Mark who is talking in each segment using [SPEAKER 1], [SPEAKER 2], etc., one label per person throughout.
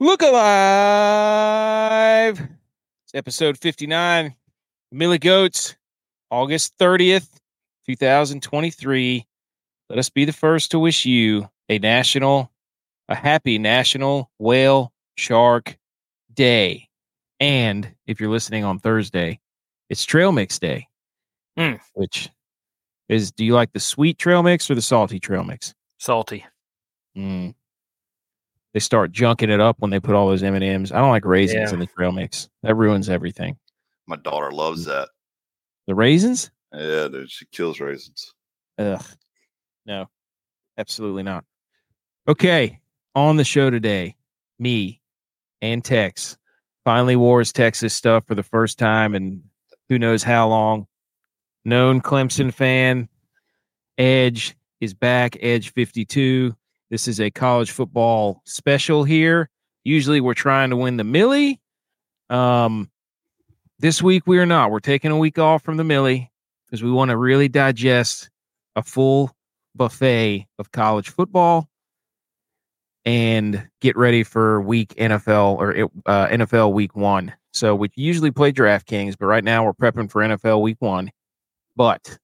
[SPEAKER 1] Look alive. Episode 59. Millie Goats, August 30th, 2023. Let us be the first to wish you a national, a happy national whale shark day. And if you're listening on Thursday, it's trail mix day.
[SPEAKER 2] Mm.
[SPEAKER 1] Which is do you like the sweet trail mix or the salty trail mix?
[SPEAKER 2] Salty.
[SPEAKER 1] Mm. They start junking it up when they put all those M and M's. I don't like raisins
[SPEAKER 2] Yeah.
[SPEAKER 1] in the trail mix. That ruins everything.
[SPEAKER 3] My daughter loves mm. that.
[SPEAKER 1] The raisins?
[SPEAKER 3] Yeah, dude, she kills raisins.
[SPEAKER 1] Ugh. No, absolutely not. Okay, on the show today, me and Tex finally wore his Texas stuff for the first time and who knows how long. Known Clemson fan, Edge is back, Edge 52. This is a college football special here. Usually we're trying to win the Millie. Um, this week we are not. We're taking a week off from the Millie because we want to really digest a full buffet of college football and get ready for week NFL or uh, NFL week one. So we usually play DraftKings, but right now we're prepping for NFL week one. But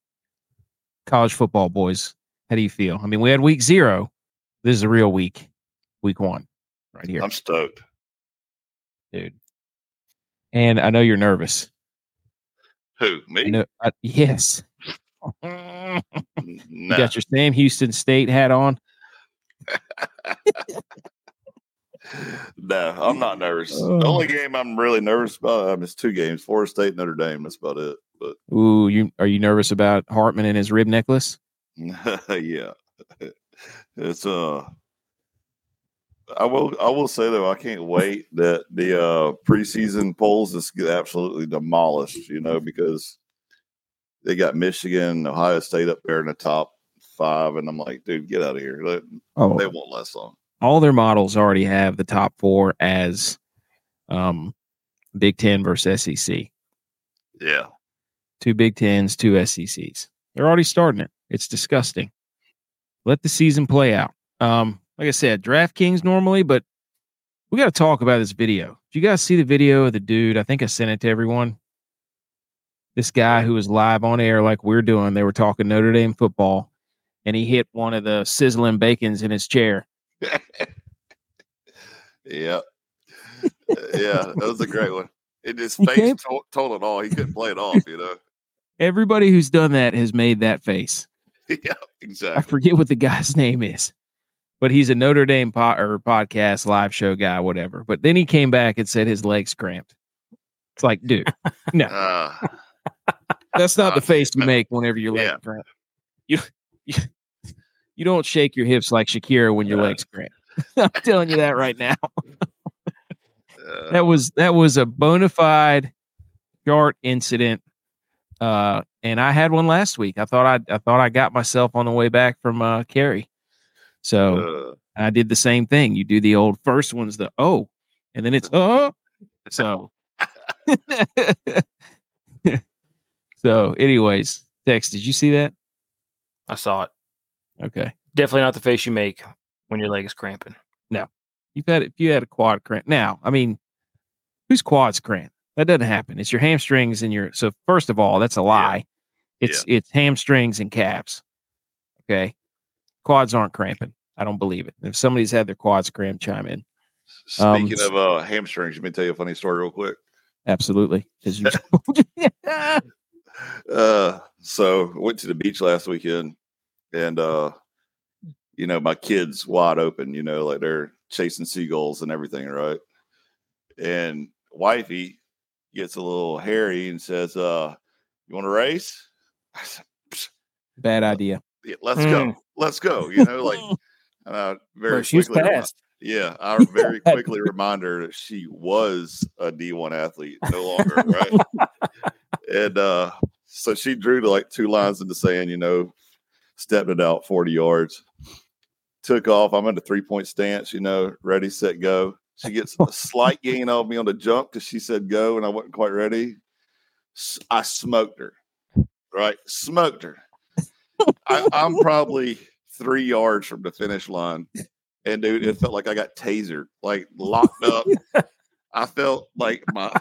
[SPEAKER 1] college football, boys, how do you feel? I mean, we had week zero. This is a real week, week one, right here,
[SPEAKER 3] I'm stoked.
[SPEAKER 1] dude. And I know you're nervous.
[SPEAKER 3] Who? Me?
[SPEAKER 1] I know, I, yes. you got your Sam Houston State hat on.
[SPEAKER 3] no, I'm not nervous.
[SPEAKER 1] Oh.
[SPEAKER 3] The only game I'm really nervous about um, is two games: Florida State, Notre Dame. That's about it. But
[SPEAKER 1] Ooh, you are you nervous about Hartman and his rib necklace?
[SPEAKER 3] yeah, it's uh. I will. I will say though, I can't wait that the uh, preseason polls just get absolutely demolished. You know, because they got Michigan, Ohio State up there in the top five, and I'm like, dude, get out of here. They,
[SPEAKER 1] Oh,
[SPEAKER 3] they won't last long.
[SPEAKER 1] all their models already have the top four as um, Big Ten versus SEC.
[SPEAKER 3] Yeah,
[SPEAKER 1] Two Big Tens, two SECs. They're already starting it. It's disgusting. Let the season play out. Um, like I said, DraftKings normally, but we got to talk about this video. Did you guys see the video of the dude? I think I sent it to everyone. This guy who was live on air, like we're doing, they were talking Notre Dame football, and he hit one of the sizzling bacons in his chair.
[SPEAKER 3] yeah, yeah. That was a great one. It his
[SPEAKER 1] He
[SPEAKER 3] face told, told it all. He couldn't play it off. You know.
[SPEAKER 1] Everybody who's done that has made that face.
[SPEAKER 3] yeah,
[SPEAKER 1] I forget what the guy's name is, but he's a Notre Dame po- or podcast live show guy, whatever. But then he came back and said his legs cramped. It's like, dude,
[SPEAKER 3] Uh,
[SPEAKER 1] that's not the
[SPEAKER 3] Uh,
[SPEAKER 1] face you make whenever your legs
[SPEAKER 3] yeah.
[SPEAKER 1] cramp. You, you you don't shake your hips like Shakira when your
[SPEAKER 3] Yeah.
[SPEAKER 1] legs cramp. I'm telling you that right now.
[SPEAKER 3] uh,
[SPEAKER 1] That was that was a bona fide short incident. Uh, and I had one last week. I thought I I thought I got myself on the way back from uh Cary. So
[SPEAKER 3] uh,
[SPEAKER 1] I did the same thing. You do the old first one's the oh, and then it's oh. So, so, anyways, Tex, did you see that?
[SPEAKER 2] I saw it.
[SPEAKER 1] Okay,
[SPEAKER 2] Definitely not the face you make when your leg is cramping. No.
[SPEAKER 1] You've had if you had a quad cramp. Now, I mean, whose quads cramp? That doesn't happen. It's your hamstrings and your. So first of all, that's a lie. It's it's hamstrings and calves. Okay, quads aren't cramping. I don't believe it. If somebody's had their quads cramped, chime in. Um,
[SPEAKER 3] speaking of uh, hamstrings, let me tell you a funny story real quick.
[SPEAKER 1] Absolutely.
[SPEAKER 3] Uh, so went to the beach last weekend, and uh, you know my kids wide open. You know, like they're chasing seagulls and everything, right? And wifey gets a little hairy and says, "Uh, you want to race?" I said,
[SPEAKER 1] Bad idea.
[SPEAKER 3] yeah, let's go, let's go. You know, like uh, very
[SPEAKER 2] Well, she's
[SPEAKER 3] quickly.
[SPEAKER 2] passed.
[SPEAKER 3] Yeah, I very quickly remind her that she was a D1 athlete, no longer, right? and uh, so she drew to like two lines in the sand, you know, stepped it out 40 yards, took off. I'm in a three point stance, you know, ready, set, go. She gets a slight gain of me on the jump because she said go, and I wasn't quite ready. I smoked her, right? Smoked her. I, I'm probably three yards from the finish line. And dude, it felt like I got tasered, like locked up. I felt like my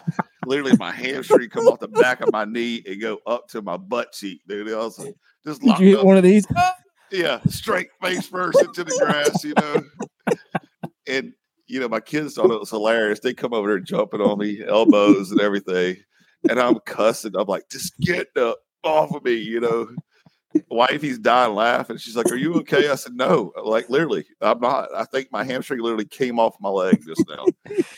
[SPEAKER 3] literally my hamstring come off the back of my knee and go up to my butt cheek, dude. I was like, just
[SPEAKER 1] Did you hit
[SPEAKER 3] up.
[SPEAKER 1] one of these?
[SPEAKER 3] Yeah, straight face first into the grass, you know. And you know, my kids thought it was hilarious. They come over there jumping on me, elbows and everything. And I'm cussing. I'm like, just get the off of me, you know. Wifey's dying laughing. She's like, Are you okay? I said, No, like literally, I'm not. I think my hamstring literally came off my leg just now.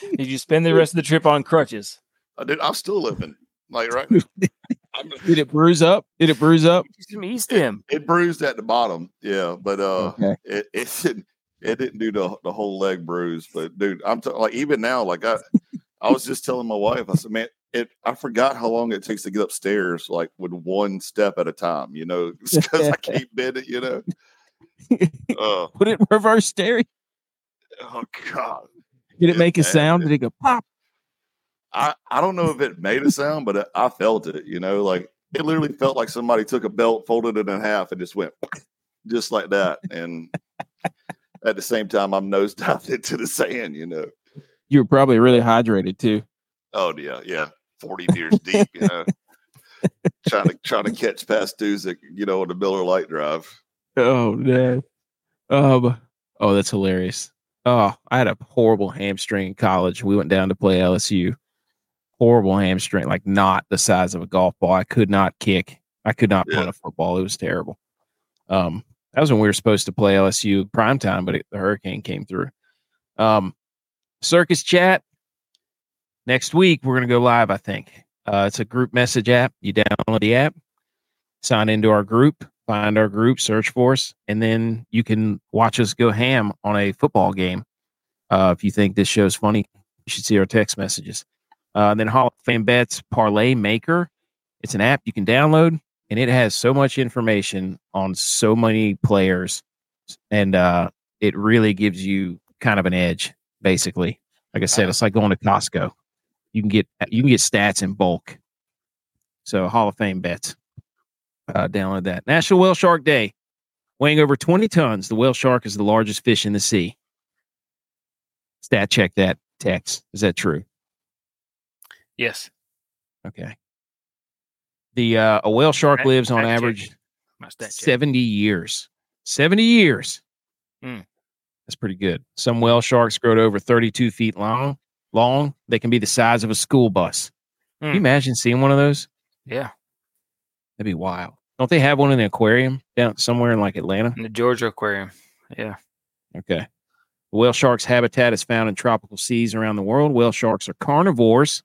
[SPEAKER 2] Did you spend the rest of the trip on crutches?
[SPEAKER 3] I did, I'm still living. Like right now. I'm,
[SPEAKER 1] Did it bruise up? Did it bruise up?
[SPEAKER 2] Just eased him.
[SPEAKER 3] it bruised at the bottom. Yeah, but uh
[SPEAKER 1] Okay.
[SPEAKER 3] it it didn't it didn't do the, the whole leg bruise. But dude, I'm t- like even now, like I I was just telling my wife, I said, man, it I forgot how long it takes to get upstairs, like with one step at a time, you know, because I can't bend it, you know. Uh,
[SPEAKER 1] Put it in reverse stereo.
[SPEAKER 3] oh god.
[SPEAKER 1] Did it
[SPEAKER 3] Yeah,
[SPEAKER 1] make a sound? Did it go pop?
[SPEAKER 3] I, I don't know if it made a sound, but I felt it, you know, like it literally felt like somebody took a belt, folded it in half, and just went just like that. And at the same time, I'm nose dived into the sand, you know.
[SPEAKER 1] You were probably really hydrated too.
[SPEAKER 3] Oh yeah, yeah. 40 beers deep, you know. trying to trying to catch past Duzik, you know, on the Miller Lite Drive.
[SPEAKER 1] Oh man. Um. Oh, that's hilarious. Oh, I had a horrible hamstring in college. We went down to play LSU. Horrible hamstring, like not the size of a golf ball. I could not kick. I could not punt
[SPEAKER 3] Yeah.
[SPEAKER 1] a football. It was terrible. Um, that was when we were supposed to play LSU prime time, but it, the hurricane came through. Um, circus chat. Next week we're gonna go live. I think uh, it's a group message app. You download the app, sign into our group, find our group, search for us, and then you can watch us go ham on a football game. Uh, if you think this show's funny, you should see our text messages. Uh, then Hall of Fame Bets Parlay Maker. It's an app you can download, and it has so much information on so many players, and uh, it really gives you kind of an edge. Basically, like I said, it's like going to Costco. You can get you can get stats in bulk. So Hall of Fame Bets uh, download that. National Whale Shark Day, weighing over 20 tons. The whale shark is the largest fish in the sea. Stat check that Tex. Is that true?
[SPEAKER 2] Yes.
[SPEAKER 1] Okay. The uh, a whale shark
[SPEAKER 2] Fact-
[SPEAKER 1] lives on average. 70 years. 70 years.
[SPEAKER 2] Hmm.
[SPEAKER 1] That's pretty good. Some whale sharks grow to over 32 feet long. Long. They can be the size of a school bus. Can you
[SPEAKER 2] Hmm.
[SPEAKER 1] imagine seeing one of those?
[SPEAKER 2] Yeah.
[SPEAKER 1] That'd be wild. Don't they have one in the aquarium down somewhere in like Atlanta?
[SPEAKER 2] In the Georgia Aquarium. Yeah.
[SPEAKER 1] Okay. The whale shark's habitat is found in tropical seas around the world. Whale sharks are carnivores,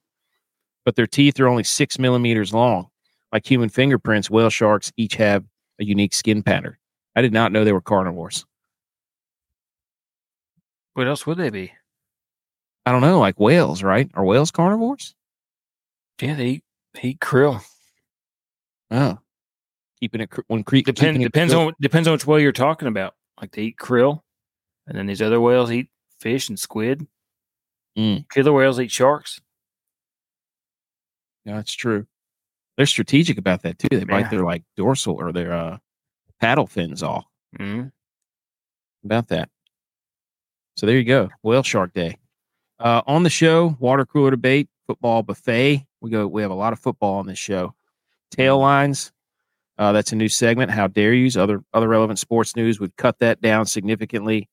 [SPEAKER 1] but their teeth are only six millimeters long. Like human fingerprints, whale sharks each have a unique skin pattern. I did not know they were carnivores.
[SPEAKER 2] What else would they be?
[SPEAKER 1] I don't know, like whales, right? Are whales carnivores?
[SPEAKER 2] Yeah, they eat, they eat krill.
[SPEAKER 1] Oh, keeping it when cre-
[SPEAKER 2] Depends depends on depends on which whale you're talking about. Like they eat krill, and then these other whales eat fish and squid.
[SPEAKER 1] Mm.
[SPEAKER 2] Killer whales eat sharks.
[SPEAKER 1] Yeah, that's true. They're strategic about that too. They bite
[SPEAKER 2] Yeah.
[SPEAKER 1] their like dorsal or their uh, paddle fins off.
[SPEAKER 2] Mm.
[SPEAKER 1] about that. So there you go. Whale Shark Day. Uh, on the show, water cooler debate, football buffet. We go. We have a lot of football on this show. Tail lines. Uh, that's a new segment. How dare you? Other other relevant sports news We'd cut that down significantly,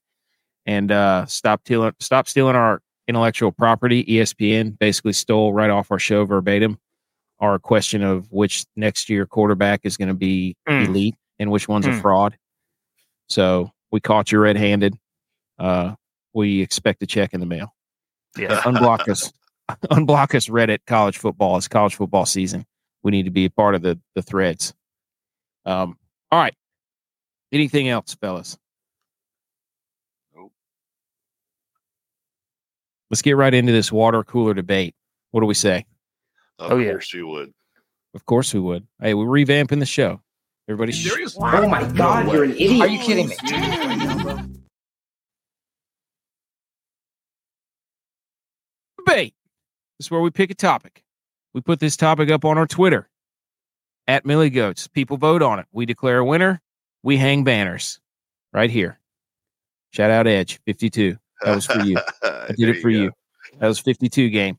[SPEAKER 1] and uh, stop stealing stop stealing our intellectual property. ESPN basically stole right off our show verbatim our question of which next year quarterback is going to be
[SPEAKER 2] Mm.
[SPEAKER 1] elite and which one's a
[SPEAKER 2] Mm.
[SPEAKER 1] fraud. So we caught you red handed. Uh, we expect a check in the mail.
[SPEAKER 2] Yeah.
[SPEAKER 1] Unblock us. Unblock us Reddit college football. It's college football season. We need to be a part of the the threads. Um, all right. Anything else, fellas?
[SPEAKER 3] Nope.
[SPEAKER 1] let's get right into this water cooler debate. What do we say?
[SPEAKER 3] Of
[SPEAKER 2] Oh, yeah.
[SPEAKER 3] course you would.
[SPEAKER 1] Of course we would. Hey, we're revamping the show. Everybody, shh.
[SPEAKER 4] Serious?
[SPEAKER 5] Oh my god, you're an idiot.
[SPEAKER 4] Are you kidding me?
[SPEAKER 1] debate. This is where we pick a topic. We put this topic up on our Twitter at Millie Goats. People vote on it. We declare a winner. We hang banners right here. Shout out Edge 52. That was for you. I did it for you. That was 52 game.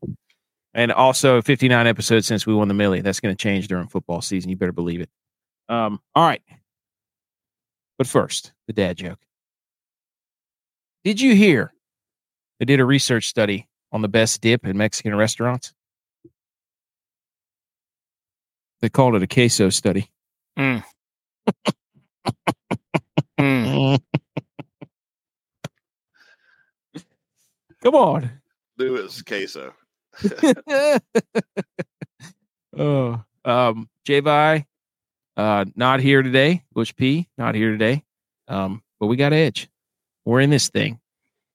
[SPEAKER 1] And also 59 episodes since we won the Millie. That's going to change during football season. You better believe it. Um, all right. But first, the dad joke. Did you hear they did a research study on the best dip in Mexican restaurants? They called it a queso study.
[SPEAKER 2] Mm. Mm.
[SPEAKER 1] Come on.
[SPEAKER 3] Do it, queso.
[SPEAKER 1] oh, um, Javi, uh, not here today. Butch P, not here today. Um, but we got Edge. We're in this thing.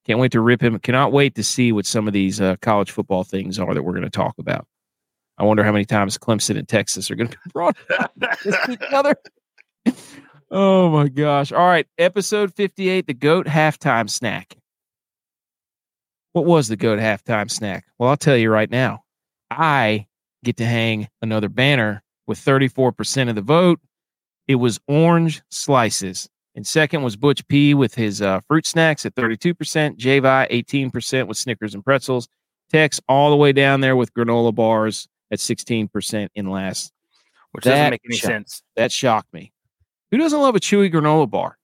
[SPEAKER 1] Can't wait to rip him. Cannot wait to see what some of these uh, college football things are that we're going to talk about. I wonder how many times Clemson and Texas are going to be brought against. Oh my gosh! All right, episode fifty-eight, the goat halftime snack. What was the goat halftime snack? Well, I'll tell you right now. I get to hang another banner with 34% of the vote. It was orange slices. And second was Butch P with his uh, fruit snacks at 32%, Javi 18% with Snickers and pretzels, Tex all the way down there with granola bars at 16% in last.
[SPEAKER 2] Which
[SPEAKER 1] That
[SPEAKER 2] doesn't make any
[SPEAKER 1] shot-
[SPEAKER 2] sense.
[SPEAKER 1] That shocked me. Who doesn't love a chewy granola bar?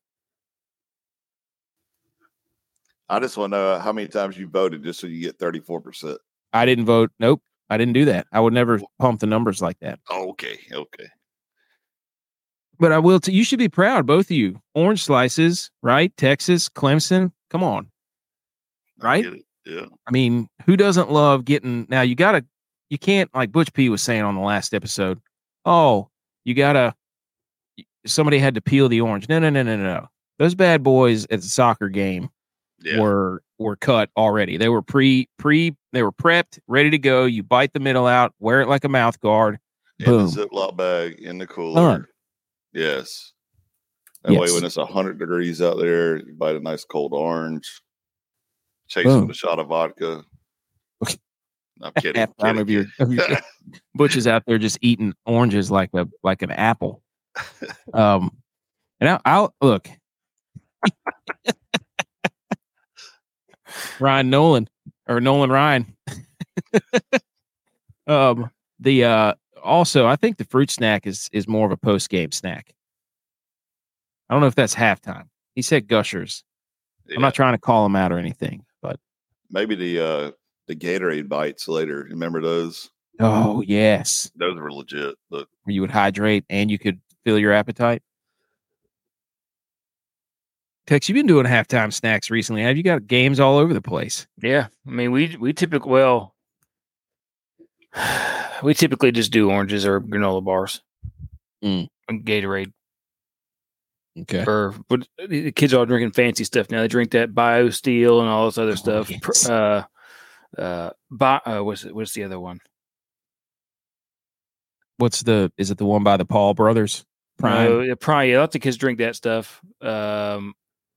[SPEAKER 3] I just want to know how many times you voted just so you get 34%.
[SPEAKER 1] I didn't vote. Nope. I didn't do that. I would never pump the numbers like that.
[SPEAKER 3] Oh, okay. Okay.
[SPEAKER 1] But I will. T- you should be proud, both of you. Orange slices, right? Texas, Clemson. Come on. Right?
[SPEAKER 3] it. Yeah.
[SPEAKER 1] I mean, who doesn't love getting now you gotta you can't like Butch P was saying on the last episode, oh, you gotta somebody had to peel the orange. No, no, no, no, no. Those bad boys at the soccer game
[SPEAKER 3] Yeah.
[SPEAKER 1] were were cut already. They were pre pre they were prepped, ready to go. You bite the middle out, wear it like a mouth guard.
[SPEAKER 3] in
[SPEAKER 1] boom.
[SPEAKER 3] the Ziploc bag in the cooler.
[SPEAKER 1] Done.
[SPEAKER 3] Yes. That way, when it's 100 degrees out there, you bite a nice cold orange, chase
[SPEAKER 1] Boom.
[SPEAKER 3] with a shot of vodka.
[SPEAKER 1] Okay.
[SPEAKER 3] I'm kidding.
[SPEAKER 1] Half time of your, of your Butch is out there just eating oranges like a like an apple. Um, and I, I'll look. Ryan Nolan or Nolan Ryan. um, the uh, also I think the fruit snack is is more of a post game snack. I don't know if that's halftime. He said gushers.
[SPEAKER 3] Yeah.
[SPEAKER 1] I'm not trying to call him out or anything, but
[SPEAKER 3] Maybe the uh the Gatorade bites later. Remember those?
[SPEAKER 1] oh yes,
[SPEAKER 3] Those were legit. But
[SPEAKER 1] you would hydrate and you could fill your appetite. Tex, you've been doing halftime snacks recently. Have you got games all over the place?
[SPEAKER 2] Yeah, I mean we we typically well we typically just do oranges or granola bars,
[SPEAKER 1] Mm.
[SPEAKER 2] and Gatorade.
[SPEAKER 1] Okay.
[SPEAKER 2] Or but the kids are all drinking fancy stuff now. They drink that Bio Steel and all this other
[SPEAKER 1] Oh,
[SPEAKER 2] stuff.
[SPEAKER 1] Yes.
[SPEAKER 2] Uh, uh, bi- uh, what's it? What's the other one?
[SPEAKER 1] What's the? Is it the one by the Paul brothers? Prime.
[SPEAKER 2] Uh, yeah, probably yeah, lots of kids drink that stuff. Um,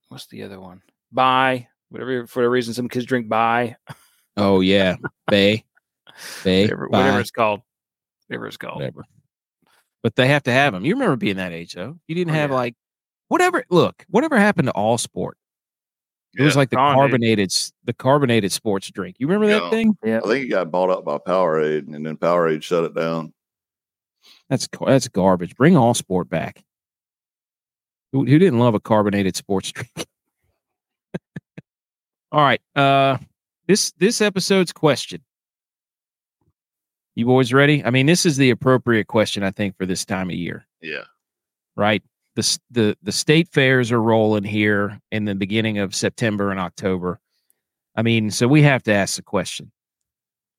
[SPEAKER 2] what's the other one? Buy whatever for whatever reason some kids drink buy
[SPEAKER 1] oh yeah, Bay. Bay.
[SPEAKER 2] whatever, whatever it's called. Whatever it's called.
[SPEAKER 1] whatever. But they have to have them. You remember being that age though. You didn't
[SPEAKER 2] Oh,
[SPEAKER 1] have
[SPEAKER 2] yeah.
[SPEAKER 1] like whatever. Look, whatever happened to all sport? It was like the
[SPEAKER 2] gone,
[SPEAKER 1] carbonated, s- the carbonated sports drink. You remember that thing?
[SPEAKER 2] Yeah.
[SPEAKER 3] I think it got bought up by Powerade, and then Powerade shut it down.
[SPEAKER 1] That's that's garbage. Bring all sport back. Who, who didn't love a carbonated sports drink? all right. Uh this this episode's question. You boys ready? I mean, this is the appropriate question, I think, for this time of year,
[SPEAKER 3] Yeah.
[SPEAKER 1] right? The the the state fairs are rolling here in the beginning of September and October. I mean, so we have to ask the question: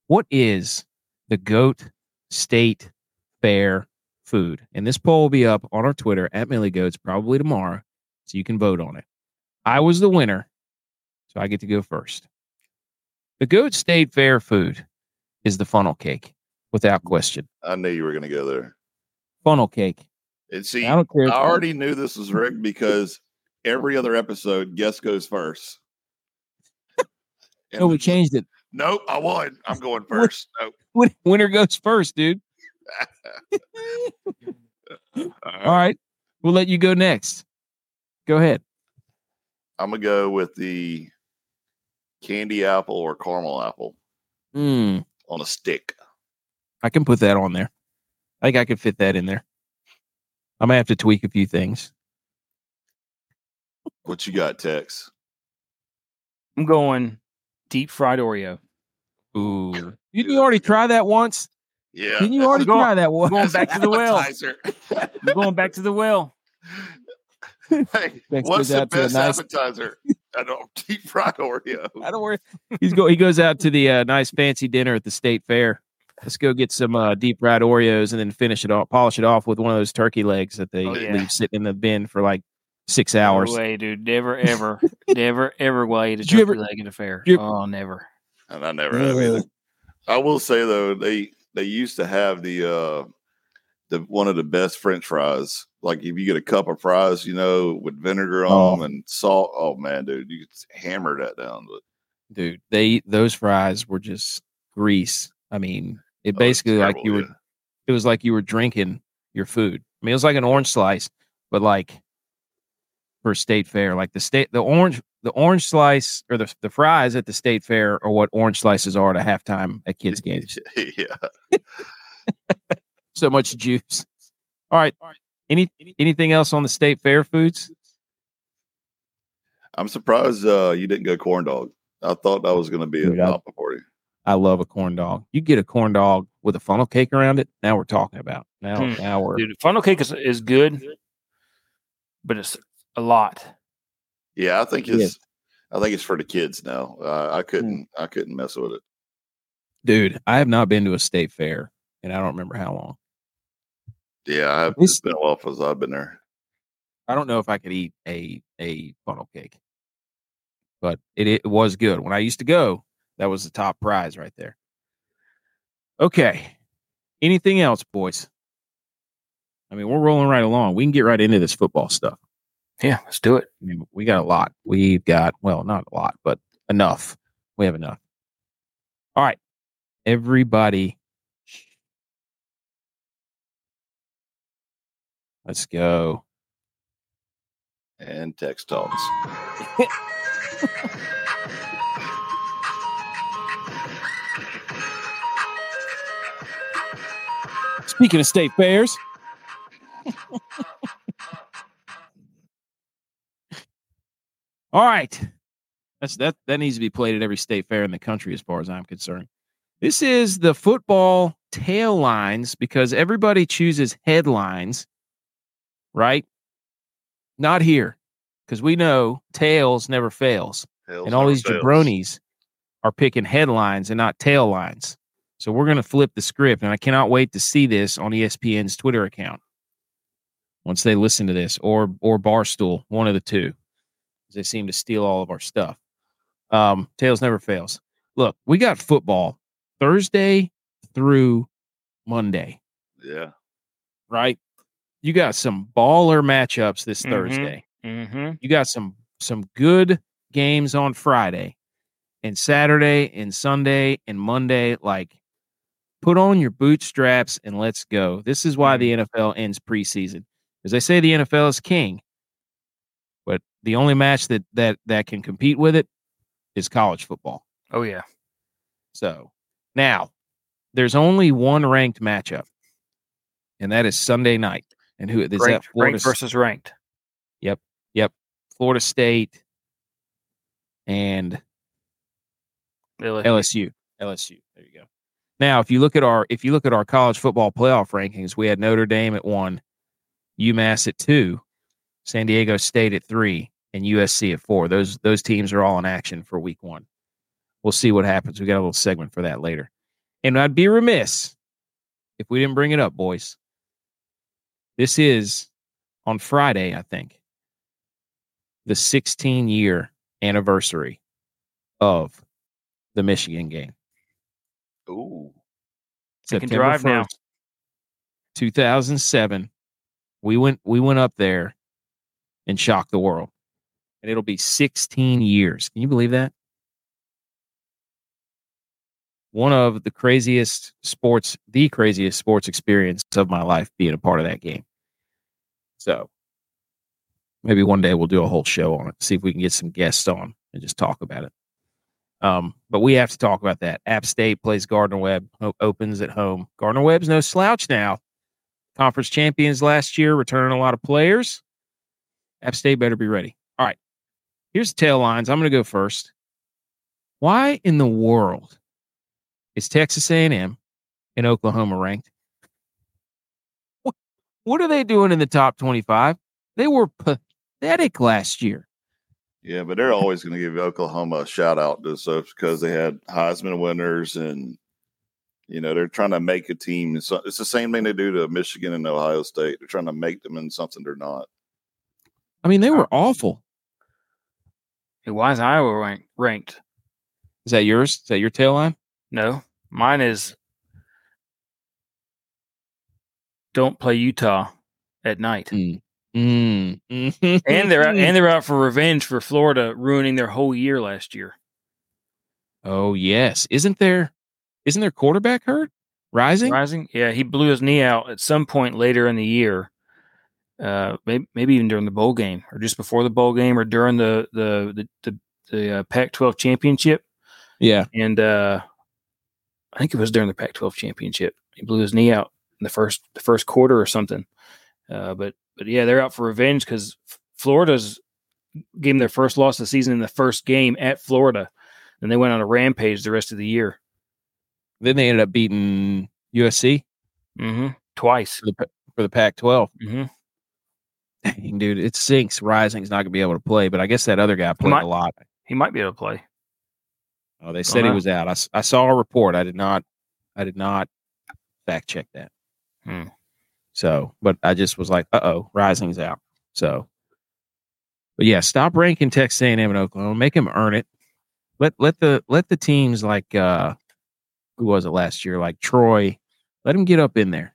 [SPEAKER 1] What is the goat state fair food. And this poll will be up on our Twitter at Millie Goats probably tomorrow, so you can vote on it. I was the winner, so I get to go first. The good state fair food is the funnel cake, without mm, question.
[SPEAKER 3] I knew you were going to go there.
[SPEAKER 1] Funnel cake.
[SPEAKER 3] And see,
[SPEAKER 1] I don't care.
[SPEAKER 3] I already knew this was rigged because every other episode, guest goes first.
[SPEAKER 1] No, we changed it.
[SPEAKER 3] Nope, I won. I'm going first. Nope.
[SPEAKER 1] Winner goes first, dude.
[SPEAKER 3] All
[SPEAKER 1] All right. We'll let you go next. Go ahead.
[SPEAKER 3] I'm gonna go with the candy apple or caramel apple
[SPEAKER 1] Mm,
[SPEAKER 3] on a stick.
[SPEAKER 1] I can put that on there. I think I could fit that in there. I might have to tweak a few things.
[SPEAKER 3] What you got, Tex?
[SPEAKER 2] I'm going deep fried Oreo.
[SPEAKER 1] Ooh. Didn't you already try that once?
[SPEAKER 3] Yeah,
[SPEAKER 1] Didn't you already
[SPEAKER 2] going-
[SPEAKER 1] try that
[SPEAKER 2] I'm going back to the well.
[SPEAKER 3] appetizer.
[SPEAKER 2] I'm going back to the well.
[SPEAKER 3] hey,
[SPEAKER 1] Tex
[SPEAKER 3] what's the
[SPEAKER 1] out to a
[SPEAKER 3] best
[SPEAKER 1] nice-
[SPEAKER 3] appetizer? I don't deep fried Oreo.
[SPEAKER 1] I don't worry. He's go. He goes out to the uh, nice fancy dinner at the state fair. Let's go get some uh, deep fried Oreos and then finish it off, polish it off with one of those turkey legs that they
[SPEAKER 2] Oh, yeah.
[SPEAKER 1] leave sitting in the bin for like six hours.
[SPEAKER 2] No way, dude. Never, ever, never, ever will I eat a turkey
[SPEAKER 1] ever-
[SPEAKER 2] leg at a fair.
[SPEAKER 1] you-
[SPEAKER 2] oh, never.
[SPEAKER 3] And I never have either. I will say though, they they used to have the uh the one of the best French fries. Like if you get a cup of fries, you know, with vinegar on
[SPEAKER 1] Oh.
[SPEAKER 3] them and salt. Oh man, dude, you could hammer that down. But
[SPEAKER 1] Dude, they those fries were just grease. I mean, it
[SPEAKER 3] oh,
[SPEAKER 1] basically like
[SPEAKER 3] terrible,
[SPEAKER 1] you were. It was like you were drinking your food. I mean, it was like an orange slice, but like for state fair, like the state, the orange, the orange slice or the the fries at the state fair are what orange slices are at a halftime at kids games.
[SPEAKER 3] yeah.
[SPEAKER 1] so much juice. All right. Any anything else on the state fair foods?
[SPEAKER 3] I'm surprised uh you didn't go corn dog. I thought that was gonna be a
[SPEAKER 1] Dude, I-
[SPEAKER 3] top for you.
[SPEAKER 1] I love a corn dog. You get a corn dog with a funnel cake around it. Now we're talking about. Now
[SPEAKER 2] Hmm.
[SPEAKER 1] now we're
[SPEAKER 2] Dude, funnel cake is, is good, but it's a lot.
[SPEAKER 3] Yeah, I think
[SPEAKER 1] Yeah.
[SPEAKER 3] it's I think it's for the kids now. Uh, I couldn't I couldn't mess with it.
[SPEAKER 1] dude. I have not been to a state fair and I don't remember how long.
[SPEAKER 3] Yeah, I have
[SPEAKER 1] This-
[SPEAKER 3] it's been a while since I've been there.
[SPEAKER 1] I don't know if I could eat a a funnel cake, but it, it was good when I used to go. That was the top prize right there. Okay, anything else, boys? I mean, we're rolling right along. We can get right into this football stuff.
[SPEAKER 2] Yeah, let's do it.
[SPEAKER 1] I mean, we got a lot. We've got well, not a lot, but enough. We have enough. All right, everybody. Let's go.
[SPEAKER 3] And text talks.
[SPEAKER 1] Speaking of state fairs. All right. That's that that needs to be played at every state fair in the country as far as I'm concerned. This is the football tail lines because everybody chooses headlines, right? Not here. Because we know tails never fails
[SPEAKER 3] Tails
[SPEAKER 1] and all these
[SPEAKER 3] fails.
[SPEAKER 1] jabronis are picking headlines and not tail lines. So we're going to flip the script, and I cannot wait to see this on ESPN's Twitter account once they listen to this, or or Barstool, one of the two. They seem to steal all of our stuff. Um, tails never fails. Look, we got football Thursday through Monday,
[SPEAKER 3] Yeah.
[SPEAKER 1] right? You got some baller matchups this
[SPEAKER 2] Mhm.
[SPEAKER 1] Thursday
[SPEAKER 2] Mm-hmm.
[SPEAKER 1] you got some some good games on Friday and Saturday and Sunday and Monday. Like, put on your bootstraps and let's go. This is why the NFL ends preseason, As they say the NFL is king, the only match that that that can compete with it is college football.
[SPEAKER 2] Oh yeah.
[SPEAKER 1] So now there's only one ranked matchup, and that is Sunday night. And who is that?
[SPEAKER 2] Ranked,
[SPEAKER 1] Florida
[SPEAKER 2] ranked versus ranked. Yep, yep.
[SPEAKER 1] Florida State and
[SPEAKER 2] LSU.
[SPEAKER 1] LSU. LSU. There you go. Now, if you look at our if you look at our college football playoff rankings, we had Notre Dame at one, UMass at two, San Diego State at three, and USC at four. Those those teams are all in action for week one. We'll see what happens. We got a little segment for that later. And I'd be remiss if we didn't bring it up, boys. This is on Friday, I think, the 16 year anniversary of the Michigan game.
[SPEAKER 3] Ooh.
[SPEAKER 2] Can drive now.
[SPEAKER 1] 2007. We went we went up there and shock the world. And it'll be 16 years. Can you believe that? One of the craziest sports, the craziest sports experience of my life being a part of that game. So maybe one day we'll do a whole show on it, see if we can get some guests on and just talk about it. Um, but we have to talk about that. App State plays Gardner Webb, opens at home. Gardner Webb's no slouch now. Conference champions last year, returning a lot of players. App State better be ready. All right. Here's the tail lines. I'm going to go first. Why in the world is Texas A&M and Oklahoma ranked? What, are they doing in the top 25? They were pathetic last year.
[SPEAKER 3] Yeah, but they're always going to give Oklahoma a shout out to so because they had Heisman winners and you know they're trying to make a team. It's, it's the same thing they do to Michigan and Ohio State. They're trying to make them in something they're not.
[SPEAKER 1] I mean, they were awful.
[SPEAKER 2] Hey, why is Iowa rank, ranked?
[SPEAKER 1] Is that yours? Is that your tail line?
[SPEAKER 2] No, mine is don't play Utah at night.
[SPEAKER 1] Mm. Mm.
[SPEAKER 2] And they're out, and they're out for revenge for Florida ruining their whole year last year.
[SPEAKER 1] oh yes, isn't there? Isn't their quarterback hurt? Rising?
[SPEAKER 2] Rising, yeah, he blew his knee out at some point later in the year. Uh, maybe, maybe even during the bowl game, or just before the bowl game, or during the the the the, the uh, Pac-12 championship.
[SPEAKER 1] Yeah.
[SPEAKER 2] and uh, I think it was during the Pac-12 championship. He blew his knee out in the first the first quarter or something. Uh, but but yeah, they're out for revenge because Florida's gave them their first loss of the season in the first game at Florida, and they went on a rampage the rest of the year.
[SPEAKER 1] Then they ended up beating USC
[SPEAKER 2] Mm-hmm. Twice.
[SPEAKER 1] for the for the Pac-12.
[SPEAKER 2] Mm-hmm.
[SPEAKER 1] Dang, dude, it sinks. Rising's not gonna be able to play, but I guess that other guy played
[SPEAKER 2] might-
[SPEAKER 1] a lot.
[SPEAKER 2] He might be able to play.
[SPEAKER 1] Oh, they said he was out. I, I saw a report. I did not. I did not fact check that.
[SPEAKER 2] Hmm.
[SPEAKER 1] So, but I just was like, uh oh, Rising's out. So, but yeah, stop ranking Texas A&M and Oklahoma. Make them earn it. Let let the let the teams like uh who was it last year? Like Troy, let them get up in there.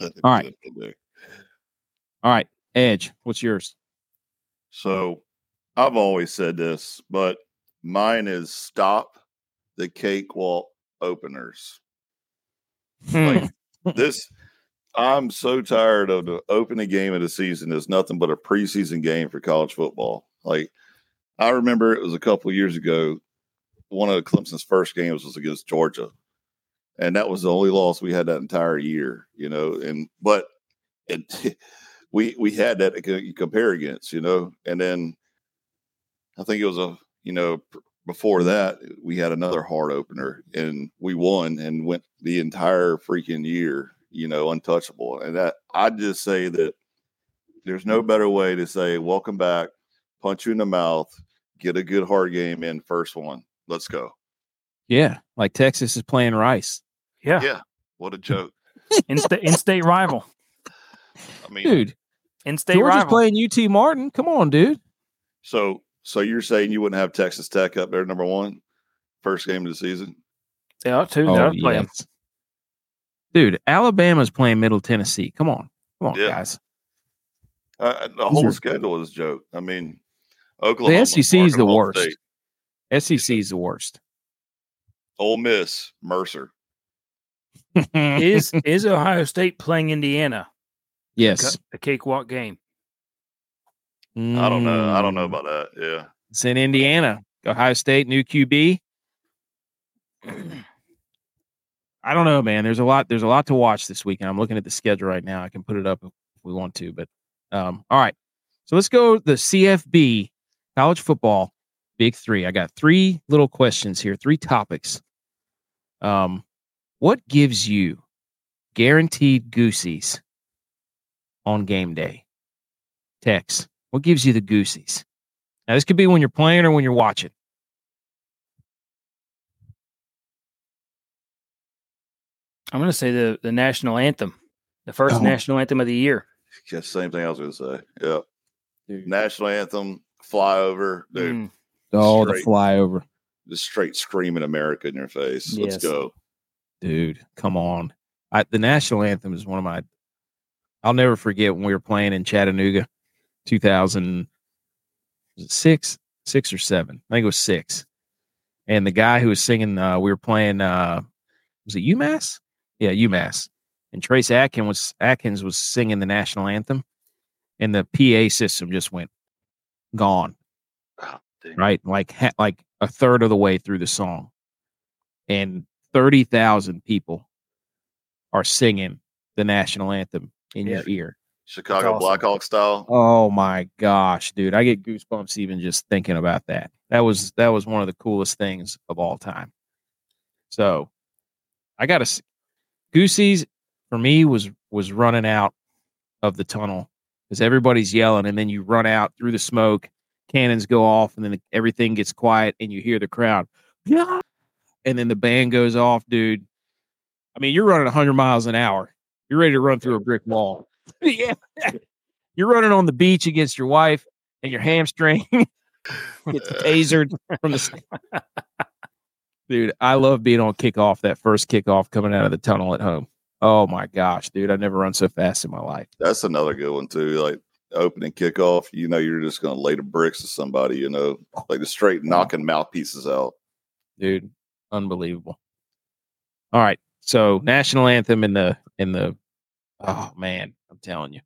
[SPEAKER 1] All right. All right, Edge, what's yours?
[SPEAKER 3] So I've always said this, but mine is stop the cakewalk openers.
[SPEAKER 2] Hmm.
[SPEAKER 3] Like this, I'm so tired of the opening game of the season is nothing but a preseason game for college football. Like I remember it was a couple of years ago, one of Clemson's first games was against Georgia. And that was the only loss we had that entire year, you know. And but it we we had that to compare against, you know. And then I think it was a you know before that we had another hard opener and we won and went the entire freaking year, you know, untouchable. And that I just say that there's no better way to say welcome back, punch you in the mouth, get a good hard game in first one. Let's go.
[SPEAKER 1] Yeah, like Texas is playing Rice,
[SPEAKER 2] yeah.
[SPEAKER 3] Yeah. What a joke.
[SPEAKER 2] In-state, in-state rival.
[SPEAKER 3] I mean,
[SPEAKER 1] dude.
[SPEAKER 2] In-state
[SPEAKER 1] Georgia's
[SPEAKER 2] rival.
[SPEAKER 1] playing UT Martin. Come on, dude.
[SPEAKER 3] so so you're saying you wouldn't have Texas Tech up there number one, first game of the season?
[SPEAKER 2] They ought to. They ought to play 'em.
[SPEAKER 1] Oh, yes. Dude, Alabama's playing Middle Tennessee. Come on. Come on,
[SPEAKER 3] Yeah.
[SPEAKER 1] guys.
[SPEAKER 3] Uh, the
[SPEAKER 1] These
[SPEAKER 3] whole
[SPEAKER 1] are-
[SPEAKER 3] schedule is a joke. I mean, Oklahoma,
[SPEAKER 1] The SEC is the
[SPEAKER 3] Arkansas
[SPEAKER 1] worst.
[SPEAKER 3] State,
[SPEAKER 1] SEC is the worst.
[SPEAKER 3] Ole Miss, Mercer.
[SPEAKER 2] is is Ohio State playing Indiana?
[SPEAKER 1] Yes.
[SPEAKER 2] A cakewalk game.
[SPEAKER 3] I don't know. I don't know
[SPEAKER 1] Mm,
[SPEAKER 3] about that. Yeah.
[SPEAKER 1] It's in Indiana. Ohio State, new QB. I don't know, man. There's a lot. There's a lot to watch this weekend. I'm looking at the schedule right now. I can put it up if we want to, but um, all right. So let's go the CFB college football big three. I got three little questions here, three topics. Um, what gives you guaranteed goosies on game day? Tex, what gives you the goosies? Now this could be when you're playing or when you're watching.
[SPEAKER 2] I'm going to say the the national anthem, the first
[SPEAKER 1] Oh.
[SPEAKER 2] national anthem of the year.
[SPEAKER 3] Just same thing I was going to say. Yeah.
[SPEAKER 1] Dude.
[SPEAKER 3] National anthem, flyover. Dude,
[SPEAKER 2] Mm.
[SPEAKER 1] Oh, the flyover.
[SPEAKER 3] just straight screaming America in your face.
[SPEAKER 2] Yes.
[SPEAKER 3] Let's go.
[SPEAKER 1] dude. Come on. I, the national anthem is one of my. I'll never forget when we were playing in Chattanooga, 2006, six or seven. I think it was six. And the guy who was singing, uh, we were playing. Uh, was it UMass? Yeah, UMass. And Trace Atkins was Atkins was singing the national anthem, and the PA system just went gone
[SPEAKER 3] Oh,
[SPEAKER 1] right? Like ha- like a third of the way through the song, and thirty thousand people are singing the national anthem in your ear.
[SPEAKER 3] Chicago
[SPEAKER 2] awesome.
[SPEAKER 3] Blackhawk style.
[SPEAKER 1] Oh my gosh, dude! I get goosebumps even just thinking about that. That was that was one of the coolest things of all time. So, I got to Goosey's for me was was running out of the tunnel because everybody's yelling, and then you run out through the smoke, cannons go off, and then everything gets quiet, and you hear the crowd, yeah, and then the band goes off, dude. I mean, you're running 100 miles an hour. You're ready to run through a brick wall. yeah, you're running on the beach against your wife, and your hamstring gets tasered from the. Dude, I love being on kickoff. That first kickoff coming out of the tunnel at home. Oh my gosh, dude! I never run so fast in my life.
[SPEAKER 3] That's another good one too. Like opening kickoff, you know, you're just going to lay the bricks to somebody. You know, like the straight knocking mouthpieces out.
[SPEAKER 1] dude. Unbelievable. All right. So national anthem in the in the oh um, man, I'm telling you.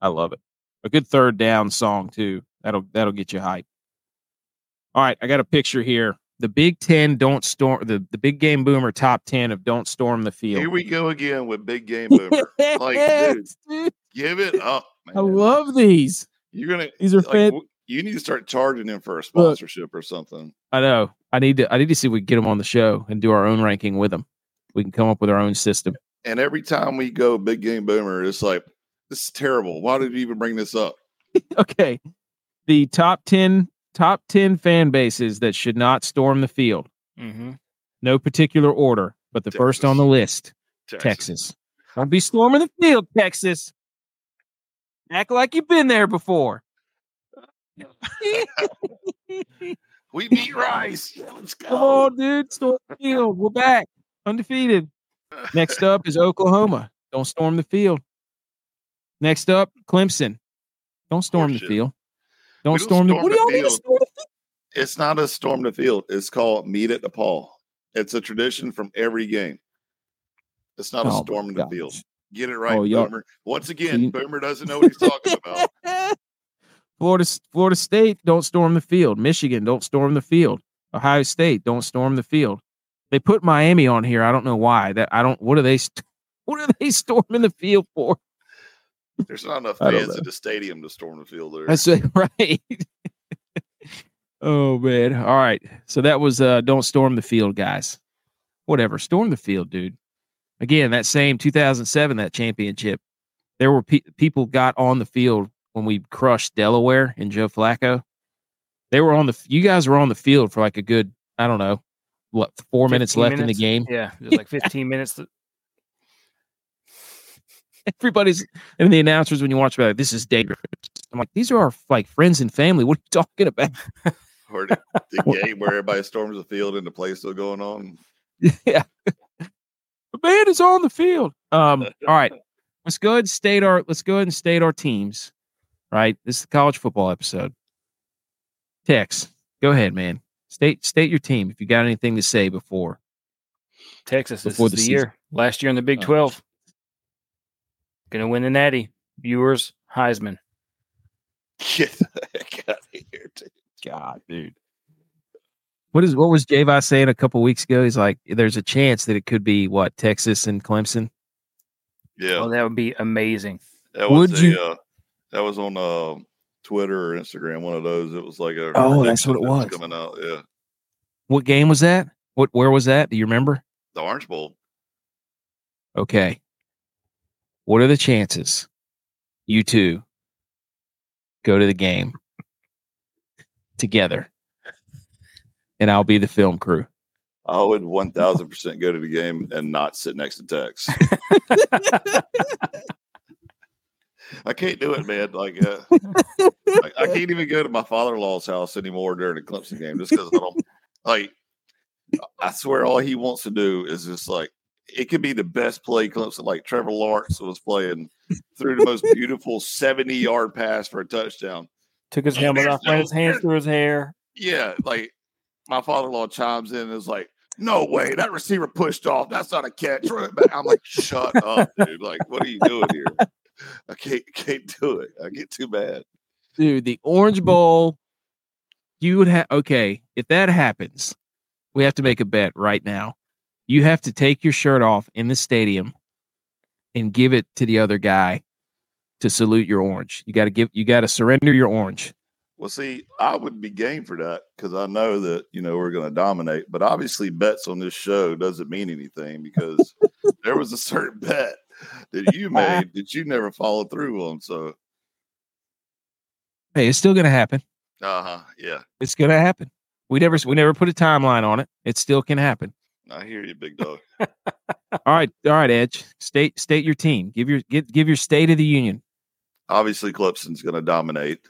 [SPEAKER 1] I love it. A good third down song too. That'll that'll get you hype. All right, I got a picture here. The Big Ten don't storm the, the big game boomer top ten of don't storm the field.
[SPEAKER 3] Here we go again with big game boomer. Like, dude,
[SPEAKER 1] Dude,
[SPEAKER 3] Give it up, man.
[SPEAKER 1] I love these.
[SPEAKER 3] You're gonna.
[SPEAKER 1] These are
[SPEAKER 3] like,
[SPEAKER 1] fan-
[SPEAKER 3] You need to start charging them for a sponsorship or something.
[SPEAKER 1] I know. I need to I need to see if we can get them on the show and do our own ranking with them. We can come up with our own system.
[SPEAKER 3] And every time we go big game boomer, it's like this is terrible. Why did you even bring this up?
[SPEAKER 1] okay. The top 10 top 10 fan bases that should not storm the field.
[SPEAKER 2] Mm-hmm.
[SPEAKER 1] No particular order, but the first on the list, Texas. Don't be storming the field, Texas. Act like you've been there before.
[SPEAKER 3] We beat Rice. Let's go.
[SPEAKER 1] Come on, dude. Storm the field. We're back. Undefeated. Next up is Oklahoma. Don't storm the field. Next up, Clemson. Don't oh, storm the field. Don't
[SPEAKER 3] don't
[SPEAKER 1] storm the
[SPEAKER 3] storm
[SPEAKER 1] What do y'all mean
[SPEAKER 3] field.
[SPEAKER 1] storm the field?
[SPEAKER 3] It's not a storm the field. It's called meet at the Paw. It's a tradition from every game. It's not a
[SPEAKER 1] Oh, my
[SPEAKER 3] storm in the field. Get it right,
[SPEAKER 1] Oh,
[SPEAKER 3] Boomer. Once again,
[SPEAKER 1] See?
[SPEAKER 3] Boomer doesn't know what he's talking about.
[SPEAKER 1] Florida Florida State don't storm the field. Michigan don't storm the field. Ohio State don't storm the field. They put Miami on here. I don't know why. That I don't. What are they? st- What are they storming the field for?
[SPEAKER 3] There's not enough fans at the stadium to storm the field there.
[SPEAKER 1] That's right. oh man. All right. So that was uh don't storm the field, guys. Whatever. Storm the field, dude. Again, that same 2007 that championship. There were pe- people got on the field when we crushed Delaware and Joe Flacco. They were on the you guys were on the field for like a good, I don't know, what, 4 minutes
[SPEAKER 2] 15
[SPEAKER 1] left in the game.
[SPEAKER 2] Yeah, it was like 15 minutes. To,
[SPEAKER 1] Everybody's and the announcers when you watch about it, this is dangerous. I'm like, these are our like friends and family. What are you talking about?
[SPEAKER 3] Or the, the game where everybody storms the field and the play still going on.
[SPEAKER 1] yeah. The band is on the field. Um, all right. Let's go ahead and state our let's go ahead and state our teams. Right. This is the college football episode. Tex, go ahead, man. State state your team if you got anything to say before.
[SPEAKER 2] Texas, this
[SPEAKER 1] Before
[SPEAKER 2] is
[SPEAKER 1] the
[SPEAKER 2] the, year. Last year in the Big
[SPEAKER 1] Oh,
[SPEAKER 2] 12. Gonna win the Natty. Viewers, Heisman.
[SPEAKER 3] Get the heck out of here, dude.
[SPEAKER 1] God, dude. What is what was Javi saying a couple weeks ago? He's like, there's a chance that it could be what Texas and Clemson.
[SPEAKER 3] Yeah,
[SPEAKER 2] Oh, that would be amazing.
[SPEAKER 3] that was
[SPEAKER 1] would
[SPEAKER 3] a,
[SPEAKER 1] you-
[SPEAKER 3] uh, that was on uh, Twitter or Instagram. One of those. It was like a
[SPEAKER 1] Oh, that's what it
[SPEAKER 3] that
[SPEAKER 1] was.
[SPEAKER 3] coming out. Yeah,
[SPEAKER 1] What game was that? What where was that? Do you remember?
[SPEAKER 3] the Orange Bowl.
[SPEAKER 1] Okay. What are the chances you two go to the game together? And I'll be the film crew.
[SPEAKER 3] I would one thousand percent go to the game and not sit next to Tex. I can't do it, man. Like, uh, I, I can't even go to my father-in-law's house anymore during the Clemson game just because I don't. Like, I swear, all he wants to do is just like it could be the best play Clemson. Like Trevor Lawrence was playing through the most beautiful seventy-yard pass for a touchdown.
[SPEAKER 2] Took his helmet off, ran his hands through his hair.
[SPEAKER 3] Yeah, like my father-in-law chimes in and is like, "No way, that receiver pushed off. That's not a catch." I'm like, "Shut up, dude! Like, what are you doing here? I can't, can't do it. I get too bad."
[SPEAKER 1] Dude, the Orange mm-hmm. Bowl, you would have okay. If that happens, we have to make a bet right now. You have to take your shirt off in the stadium and give it to the other guy to salute your orange. You got to give. You got to surrender your orange.
[SPEAKER 3] Well, see, I would be game for that because I know that you know we're going to dominate. But obviously, bets on this show doesn't mean anything because there was a certain bet that you made that you never followed through on. So,
[SPEAKER 1] hey, it's still going to happen.
[SPEAKER 3] Uh huh. Yeah,
[SPEAKER 1] it's going to happen. We never we never put a timeline on it. It still can happen.
[SPEAKER 3] I hear you, big dog.
[SPEAKER 1] all right, all right, Edge. State state your team. Give your give, give your state of the union.
[SPEAKER 3] Obviously, Clemson's going to dominate.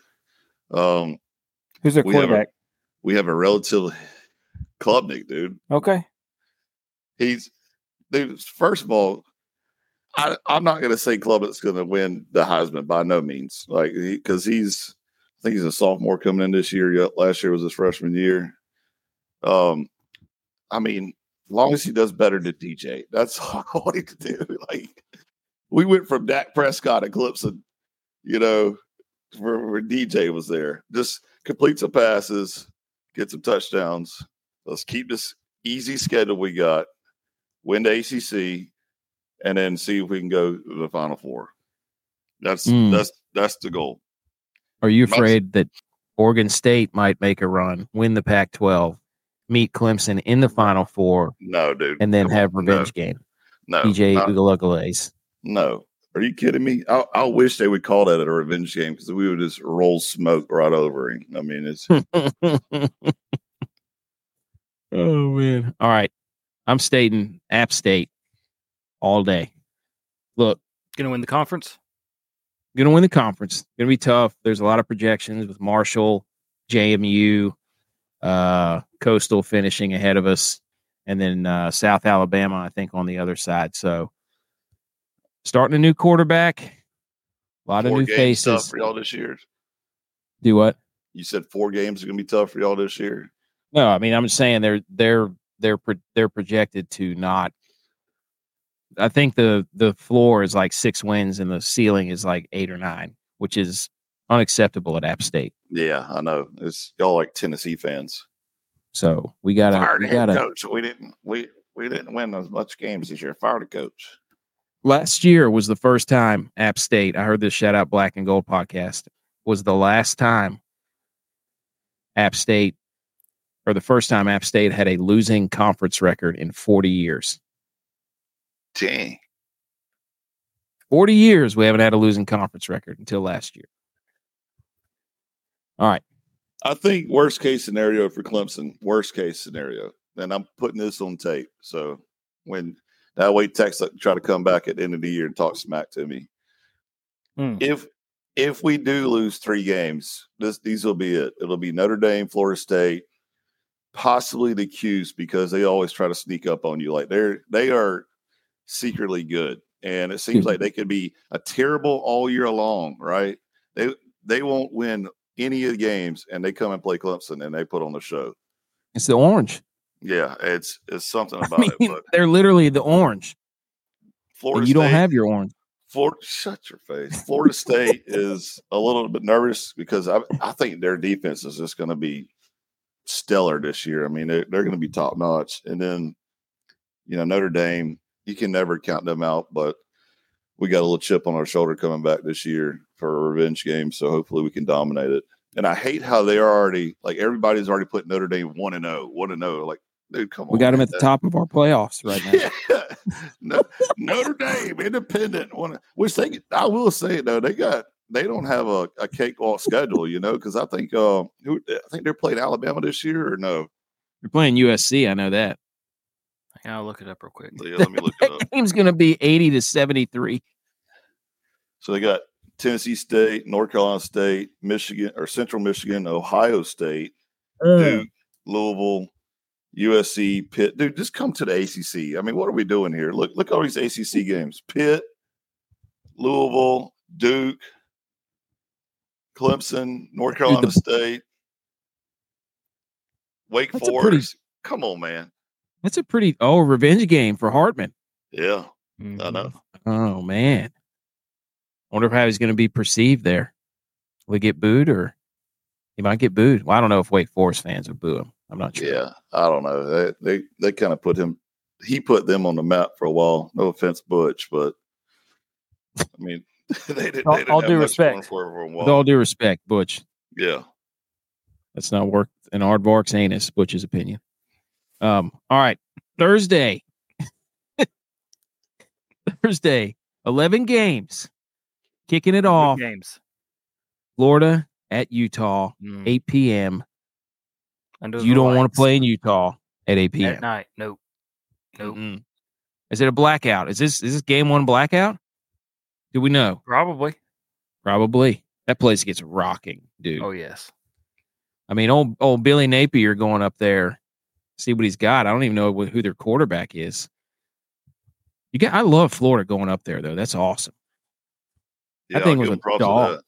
[SPEAKER 3] Um,
[SPEAKER 2] Who's their quarterback?
[SPEAKER 3] We have a, we have a relative Klubnik, dude.
[SPEAKER 2] Okay.
[SPEAKER 3] He's dude. First of all, I, am not going to say Klubnik's going to win the Heisman by no means, like because he, he's I think he's a sophomore coming in this year. Last year was his freshman year. Um, I mean, as long as he does better than DJ, that's all i he can do. Like we went from Dak Prescott Clemson, you know, where, where DJ was there. Just complete some passes, get some touchdowns. Let's keep this easy schedule we got, win the ACC, and then see if we can go to the Final Four. That's mm. that's that's the goal.
[SPEAKER 1] Are you afraid that Oregon State might make a run, win the Pac-12, meet Clemson in the Final Four?
[SPEAKER 3] No, dude,
[SPEAKER 1] and then have revenge
[SPEAKER 3] no.
[SPEAKER 1] game.
[SPEAKER 3] No,
[SPEAKER 1] DJ Uiagalelei's.
[SPEAKER 3] No, are you kidding me? I, I wish they would call that a revenge game because we would just roll smoke right over him. I mean, it's.
[SPEAKER 1] oh man! All right, I'm stating App State all day. Look,
[SPEAKER 2] gonna win the conference.
[SPEAKER 1] Gonna win the conference. Gonna be tough. There's a lot of projections with Marshall, JMU, uh, Coastal finishing ahead of us, and then uh, South Alabama, I think, on the other side. So starting a new quarterback, a lot
[SPEAKER 3] four
[SPEAKER 1] of new faces
[SPEAKER 3] for y'all this year.
[SPEAKER 1] Do what?
[SPEAKER 3] You said four games are going to be tough for y'all this year.
[SPEAKER 1] No, I mean I'm just saying they're they're they're they're projected to not. I think the the floor is like six wins and the ceiling is like eight or nine, which is unacceptable at App State.
[SPEAKER 3] Yeah, I know. It's y'all like Tennessee fans.
[SPEAKER 1] So we gotta we gotta
[SPEAKER 3] coach. We didn't we we didn't win as much games this year. Fired the coach
[SPEAKER 1] last year was the first time App State, I heard this shout out Black and Gold podcast, was the last time App State, or the first time App State had a losing conference record in 40 years.
[SPEAKER 3] Dang.
[SPEAKER 1] 40 years we haven't had a losing conference record until last year. All right.
[SPEAKER 3] I think worst case scenario for Clemson, worst case scenario, and I'm putting this on tape. So when that way, Texas try to come back at the end of the year and talk smack to me. Hmm. If if we do lose three games, this these will be it. It'll be Notre Dame, Florida State, possibly the Qs because they always try to sneak up on you. Like they're they are secretly good, and it seems like mm-hmm. they could be a terrible all year long. Right? They they won't win any of the games, and they come and play Clemson and they put on the show.
[SPEAKER 1] It's the orange.
[SPEAKER 3] Yeah, it's it's something about
[SPEAKER 1] I mean,
[SPEAKER 3] it. But
[SPEAKER 1] they're literally the orange.
[SPEAKER 3] Florida
[SPEAKER 1] you
[SPEAKER 3] State,
[SPEAKER 1] don't have your orange.
[SPEAKER 3] Florida, shut your face. Florida State is a little bit nervous because I I think their defense is just going to be stellar this year. I mean, they're, they're going to be top notch. And then, you know, Notre Dame, you can never count them out, but we got a little chip on our shoulder coming back this year for a revenge game. So hopefully we can dominate it. And I hate how they are already like everybody's already put Notre Dame one and 0, 1 and 0. Like Dude, come
[SPEAKER 1] we on. We got them at the top of our playoffs right now.
[SPEAKER 3] yeah. no, Notre Dame, independent. One, which they, I will say though, they got they don't have a, a cakewalk schedule, you know, because I think uh, who, I think they're playing Alabama this year or no?
[SPEAKER 1] They're playing USC. I know that.
[SPEAKER 2] I'll look it up real quick.
[SPEAKER 3] Yeah, let me look it up.
[SPEAKER 1] game's going to be eighty to seventy three.
[SPEAKER 3] So they got Tennessee State, North Carolina State, Michigan or Central Michigan, Ohio State, uh. Duke, Louisville, USC, Pitt. Dude, just come to the ACC. I mean, what are we doing here? Look, look at all these ACC games: Pitt, Louisville, Duke, Clemson, North Carolina
[SPEAKER 1] Dude, the-
[SPEAKER 3] State, Wake
[SPEAKER 1] That's
[SPEAKER 3] Forest.
[SPEAKER 1] pretty-
[SPEAKER 3] Come on, man.
[SPEAKER 1] That's a pretty oh revenge game for Hartman.
[SPEAKER 3] Yeah, I
[SPEAKER 2] Mhm.
[SPEAKER 3] know.
[SPEAKER 1] Oh man. Wonder how he's going to be perceived there. Will he get booed or he might get booed? Well, I don't know if Wake Forest fans would boo him. I'm not sure.
[SPEAKER 3] Yeah, I don't know. They they, they kind of put him. He put them on the map for a while. No offense, Butch, but I mean, they, did,
[SPEAKER 2] All-
[SPEAKER 3] they didn't
[SPEAKER 2] all
[SPEAKER 3] have
[SPEAKER 2] due
[SPEAKER 3] much going
[SPEAKER 2] respect.
[SPEAKER 3] for, for a
[SPEAKER 1] With
[SPEAKER 3] while.
[SPEAKER 1] all due respect, Butch,
[SPEAKER 3] yeah,
[SPEAKER 1] that's not worth an aardvark's anus. Butch's opinion. Um. All right, Thursday. Thursday, eleven games, kicking it off.
[SPEAKER 2] games.
[SPEAKER 1] Florida at Utah,
[SPEAKER 2] Mm.
[SPEAKER 1] 8 p.m.
[SPEAKER 2] Under
[SPEAKER 1] You don't want to play in Utah at 8 p.m.
[SPEAKER 2] at night. Nope. Nope.
[SPEAKER 1] Mm-mm. Is it a blackout? Is this is this game one blackout? Do we know?
[SPEAKER 2] Probably.
[SPEAKER 1] Probably. That place gets rocking, dude.
[SPEAKER 2] Oh yes.
[SPEAKER 1] I mean, old old Billy Napier going up there, see what he's got. I don't even know who their quarterback is. You got. I love Florida going up there though. That's awesome.
[SPEAKER 3] yeah.
[SPEAKER 1] think
[SPEAKER 3] I'll
[SPEAKER 1] it was a
[SPEAKER 3] him props for
[SPEAKER 1] dog.
[SPEAKER 3] that.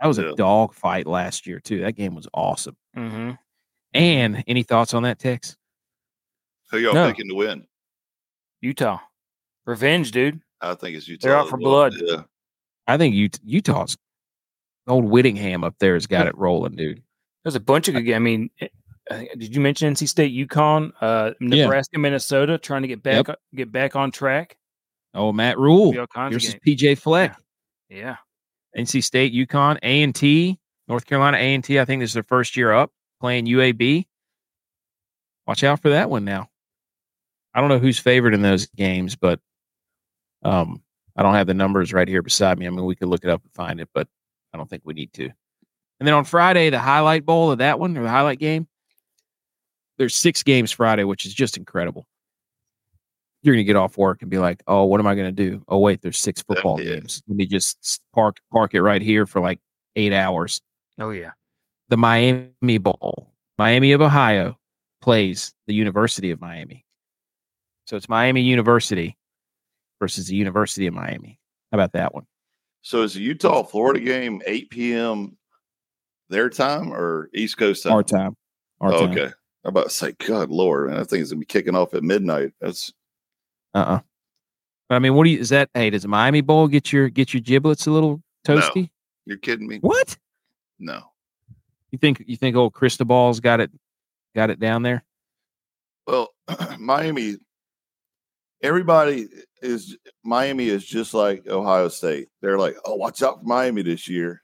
[SPEAKER 1] That was
[SPEAKER 3] Yeah.
[SPEAKER 1] a dog fight last year too. That game was awesome.
[SPEAKER 2] Mm-hmm.
[SPEAKER 1] And any thoughts on that, Tex?
[SPEAKER 3] Who y'all
[SPEAKER 2] No.
[SPEAKER 3] picking to win?
[SPEAKER 2] Utah. Revenge, dude.
[SPEAKER 3] I think it's Utah.
[SPEAKER 2] They're out for
[SPEAKER 3] well.
[SPEAKER 2] blood.
[SPEAKER 3] Yeah,
[SPEAKER 1] I think Ut- Utah's old Whittingham up there has got it rolling, dude.
[SPEAKER 2] There's a bunch of good. I mean, eh, I think- did you mention NC State, UConn, uh,
[SPEAKER 1] Yeah.
[SPEAKER 2] Nebraska, Minnesota, trying to get back get back on track?
[SPEAKER 1] Oh, Matt
[SPEAKER 2] Rhule
[SPEAKER 1] versus. PJ Fleck.
[SPEAKER 2] Yeah.
[SPEAKER 1] NC State, UConn, A and T, North Carolina A and T. I think this is their first year up playing UAB. Watch out for that one now. I don't know who's favored in those games, but um, I don't have the numbers right here beside me. I mean, we could look it up and find it, but I don't think we need to. And then on Friday, the highlight bowl of that one or the highlight game. There's six games Friday, which is just incredible. You're gonna get off work and be like, "Oh, what am I gonna do? Oh, wait, there's six football
[SPEAKER 3] yeah.
[SPEAKER 1] games. Let me just park park it right here for like eight hours."
[SPEAKER 2] Oh yeah.
[SPEAKER 1] the Miami Bowl. Miami of Ohio plays the University of Miami. So it's Miami University versus the University of Miami. How about that one?
[SPEAKER 3] So is the Utah Florida game 8 p.m. their time or East Coast time?
[SPEAKER 1] Our time. Our
[SPEAKER 3] Oh,
[SPEAKER 1] time.
[SPEAKER 3] okay. I'm about to say, God Lord, man, that thing's gonna be kicking off at midnight. That's
[SPEAKER 1] Uh-uh. I mean, what do you is that? Hey, does the Miami Bowl get your get your giblets a little
[SPEAKER 3] No.
[SPEAKER 1] toasty?
[SPEAKER 3] you're kidding me?
[SPEAKER 1] What?
[SPEAKER 3] No.
[SPEAKER 1] You think you think old Cristobal's got it got it down there?
[SPEAKER 3] Well, Miami, everybody is Miami is just like Ohio State. They're like, oh, watch out for Miami this year.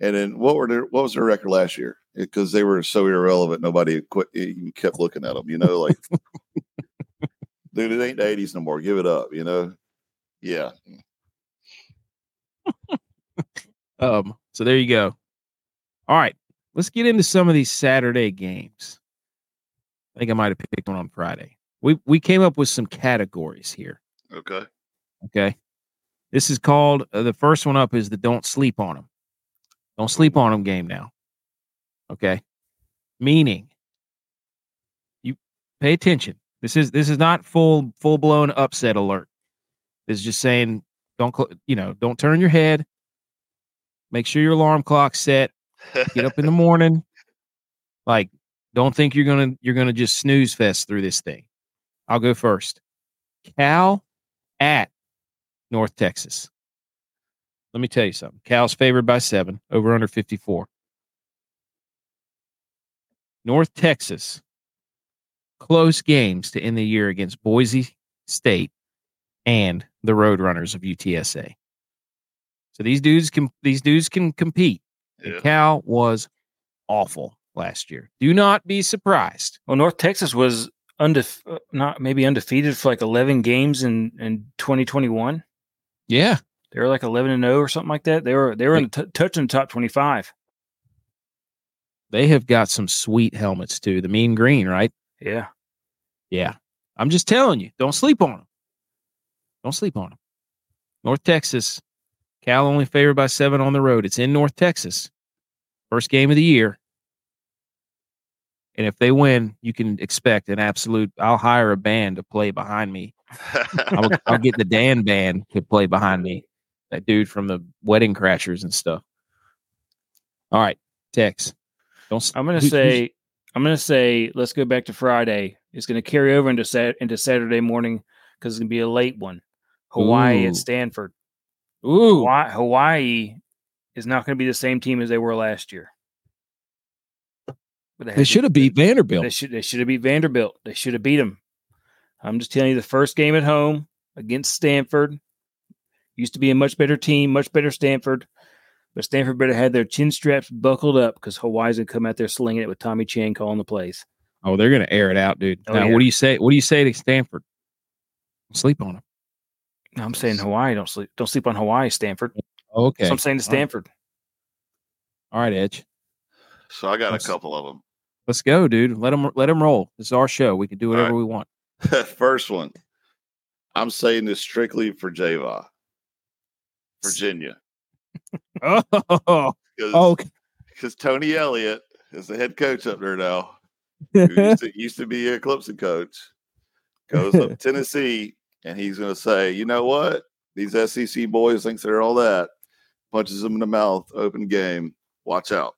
[SPEAKER 3] And then what were their what was their record last year? Because they were so irrelevant, nobody quit, even kept looking at them. You know, like, dude, it ain't the '80s no more. Give it up. You know. Yeah.
[SPEAKER 1] Um, so there you go. All right, let's get into some of these Saturday games. I think I might have picked one on Friday. We we came up with some categories here.
[SPEAKER 3] Okay.
[SPEAKER 1] Okay, this is called uh, the first one up is the don't sleep on them. Don't sleep on them game now. Okay, meaning you pay attention. This is this is not full full blown upset alert. This is just saying don't cl- you know don't turn your head. Make sure your alarm clock's set. Get up in the morning. Like, don't think you're gonna you're gonna just snooze fest through this thing. I'll go first. Cal at North Texas. Let me tell you something. Cal's favored by seven, over under 54. North Texas, close games to end the year against Boise State and the Roadrunners of UTSA. So these dudes can these dudes can compete.
[SPEAKER 3] Yeah.
[SPEAKER 1] Cal was awful last year. Do not be surprised.
[SPEAKER 2] Well, North Texas was undef- uh, not maybe undefeated for like 11 games in in 2021.
[SPEAKER 1] Yeah.
[SPEAKER 2] They were like 11 and 0 or something like that. They were they were in t- touching the top 25.
[SPEAKER 1] They have got some sweet helmets too. The mean green, right?
[SPEAKER 2] Yeah.
[SPEAKER 1] Yeah. I'm just telling you, don't sleep on them. Don't sleep on them. North Texas, Cal only favored by seven on the road. It's in North Texas. First game of the year. And if they win, you can expect an absolute. I'll hire a band to play behind me. I'll, I'll get the Dan band to play behind me. That dude from the Wedding Crashers and stuff. All right, Tex. Don't.
[SPEAKER 2] I'm gonna
[SPEAKER 1] who-
[SPEAKER 2] say I'm gonna say let's go back to Friday. It's gonna carry over into Sat into Saturday morning because it's gonna be a late one. Hawaii
[SPEAKER 1] Ooh.
[SPEAKER 2] at Stanford.
[SPEAKER 1] Ooh,
[SPEAKER 2] Hawaii, Hawaii is not going to be the same team as they were last year.
[SPEAKER 1] They
[SPEAKER 2] had-
[SPEAKER 1] should have beat
[SPEAKER 2] They
[SPEAKER 1] Vanderbilt.
[SPEAKER 2] should. They should have beat Vanderbilt. They should have beat them. I'm just telling you, the first game at home against Stanford used to be a much better team, much better Stanford. But Stanford better had their chin straps buckled up because Hawaii's gonna come out there slinging it with Timmy Chang calling the plays.
[SPEAKER 1] Oh, they're gonna air it out, dude.
[SPEAKER 2] Oh,
[SPEAKER 1] now,
[SPEAKER 2] yeah.
[SPEAKER 1] what do you say? What do you say to Stanford? Sleep on them.
[SPEAKER 2] No, I'm saying Hawaii. Don't sleep. Don't sleep on Hawaii, Stanford.
[SPEAKER 1] Oh, okay.
[SPEAKER 2] So I'm saying to Stanford.
[SPEAKER 1] All right, Edge.
[SPEAKER 3] so I got a
[SPEAKER 1] Let's-
[SPEAKER 3] couple of them.
[SPEAKER 1] Let's go, dude. Let them let them roll. This is our show. We can do whatever
[SPEAKER 3] right.
[SPEAKER 1] we want.
[SPEAKER 3] First one. I'm saying this strictly for Java, Virginia.
[SPEAKER 1] Oh,
[SPEAKER 3] Because
[SPEAKER 1] oh,
[SPEAKER 3] Tony Elliott is the head coach up there now. Who used to, used to be a Clemson coach. Goes up to Tennessee, and he's going to say, you know what? These SEC boys thinks they're all that. Punches them in the mouth, open game. Watch out.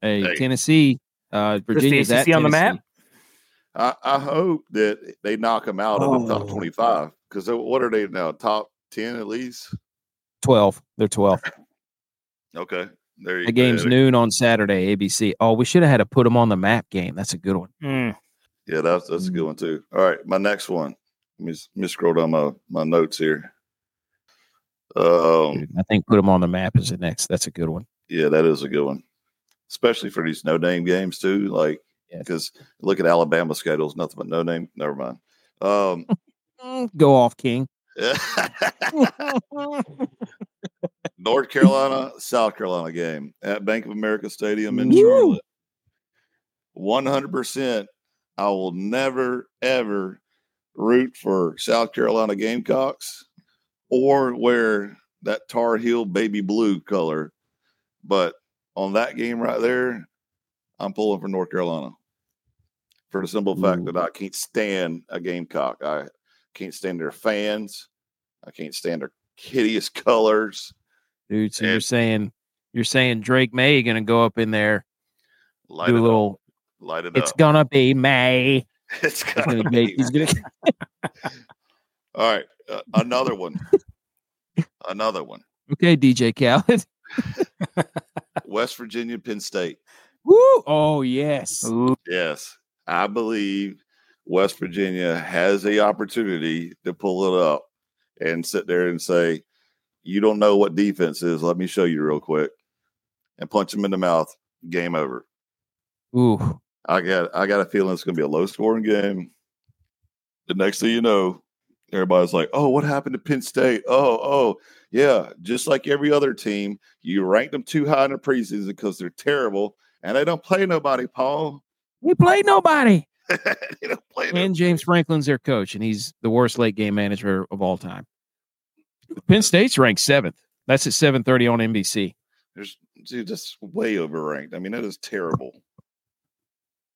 [SPEAKER 1] hey,
[SPEAKER 3] Hey.
[SPEAKER 1] Tennessee, uh, Virginia's at
[SPEAKER 2] ACC on the map?
[SPEAKER 3] I, I hope that they knock them out of the top
[SPEAKER 1] Oh.
[SPEAKER 3] 25 because what are they now? Top 10 at least?
[SPEAKER 1] Twelve. They're twelve.
[SPEAKER 3] Okay. There you
[SPEAKER 1] The game's noon on Saturday, ABC. Oh, we should have had to put them on the map game. That's a good one.
[SPEAKER 2] Mm.
[SPEAKER 3] Yeah, that's that's a good one too. All right, my next one. Let me, let me scroll down my, my notes here. Um,
[SPEAKER 1] Dude, I think put them on the map is the next. That's a good one.
[SPEAKER 3] yeah, that is a good one, especially for these no name games too. Like,
[SPEAKER 1] Yes.
[SPEAKER 3] because look at Alabama schedules, nothing but no name. Never mind. Um,
[SPEAKER 1] Go off, King.
[SPEAKER 3] North Carolina, South Carolina game at Bank of America Stadium in
[SPEAKER 1] Woo.
[SPEAKER 3] Charlotte. One hundred percent. I will never ever root for South Carolina Gamecocks or wear that Tar Heel baby blue color, but on that game right there, I'm pulling for North Carolina for the simple fact that I can't stand a Gamecock. I can't stand their fans. I can't stand their hideous colors.
[SPEAKER 1] Dude, so you're saying you're saying Drake Maye gonna go up in there,
[SPEAKER 3] Light
[SPEAKER 1] do
[SPEAKER 3] it
[SPEAKER 1] a
[SPEAKER 3] up.
[SPEAKER 1] little
[SPEAKER 3] Light it
[SPEAKER 1] it's
[SPEAKER 3] up.
[SPEAKER 1] gonna be May.
[SPEAKER 3] It's gonna
[SPEAKER 1] gonna,
[SPEAKER 3] be
[SPEAKER 1] make, he's gonna
[SPEAKER 3] All right, uh, another one. another one.
[SPEAKER 1] Okay, DJ Khaled.
[SPEAKER 3] West Virginia, Penn State.
[SPEAKER 1] Woo! Oh yes.
[SPEAKER 2] Ooh,
[SPEAKER 3] Yes, I believe West Virginia has a opportunity to pull it up and sit there and say, "You don't know what defense is. Let me show you real quick," and punch them in the mouth. Game over.
[SPEAKER 1] Ooh.
[SPEAKER 3] I got I got a feeling it's going to be a low scoring game. The next thing you know, everybody's like, "Oh, what happened to Penn State? Oh, oh, yeah, just like every other team, you ranked them too high in the preseason because they're terrible and they don't play nobody, Paul.
[SPEAKER 1] We played nobody.
[SPEAKER 3] They don't play nobody.
[SPEAKER 1] And James Franklin's their coach, and he's the worst late game manager of all time. Penn State's ranked seventh. That's at seven thirty on NBC.
[SPEAKER 3] There's dude, that's way overranked. I mean, that is terrible.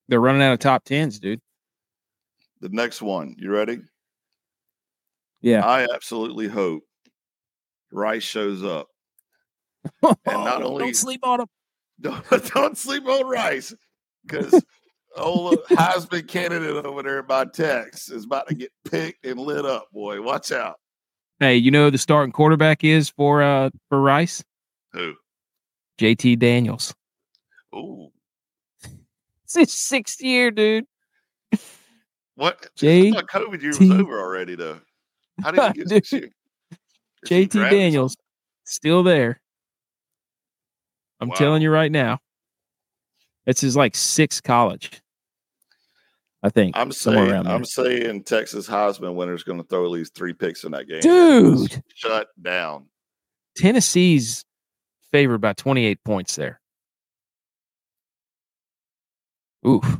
[SPEAKER 1] They're running out of top tens, dude.
[SPEAKER 3] The next one, you ready?
[SPEAKER 1] Yeah.
[SPEAKER 3] I absolutely hope Rice shows up. And not only-
[SPEAKER 1] don't sleep on him.
[SPEAKER 3] Don't, don't sleep on Rice because old Heisman candidate over there by Tex is about to get picked and lit up. Boy, watch out.
[SPEAKER 1] Hey, you know who the starting quarterback is for uh for Rice?
[SPEAKER 3] Who?
[SPEAKER 1] JT Daniels.
[SPEAKER 3] Ooh,
[SPEAKER 1] It's his sixth year, dude.
[SPEAKER 3] what? I
[SPEAKER 1] J
[SPEAKER 3] thought COVID year was over already, though. How did he get this year?
[SPEAKER 1] JT Daniels still there. I'm
[SPEAKER 3] Wow.
[SPEAKER 1] telling you right now. It's his like sixth college. I think.
[SPEAKER 3] I'm saying. I'm saying Texas Heisman winner is going to throw at least three picks in that game.
[SPEAKER 1] Dude.
[SPEAKER 3] shut down.
[SPEAKER 1] Tennessee's favored by 28 points there. Oof.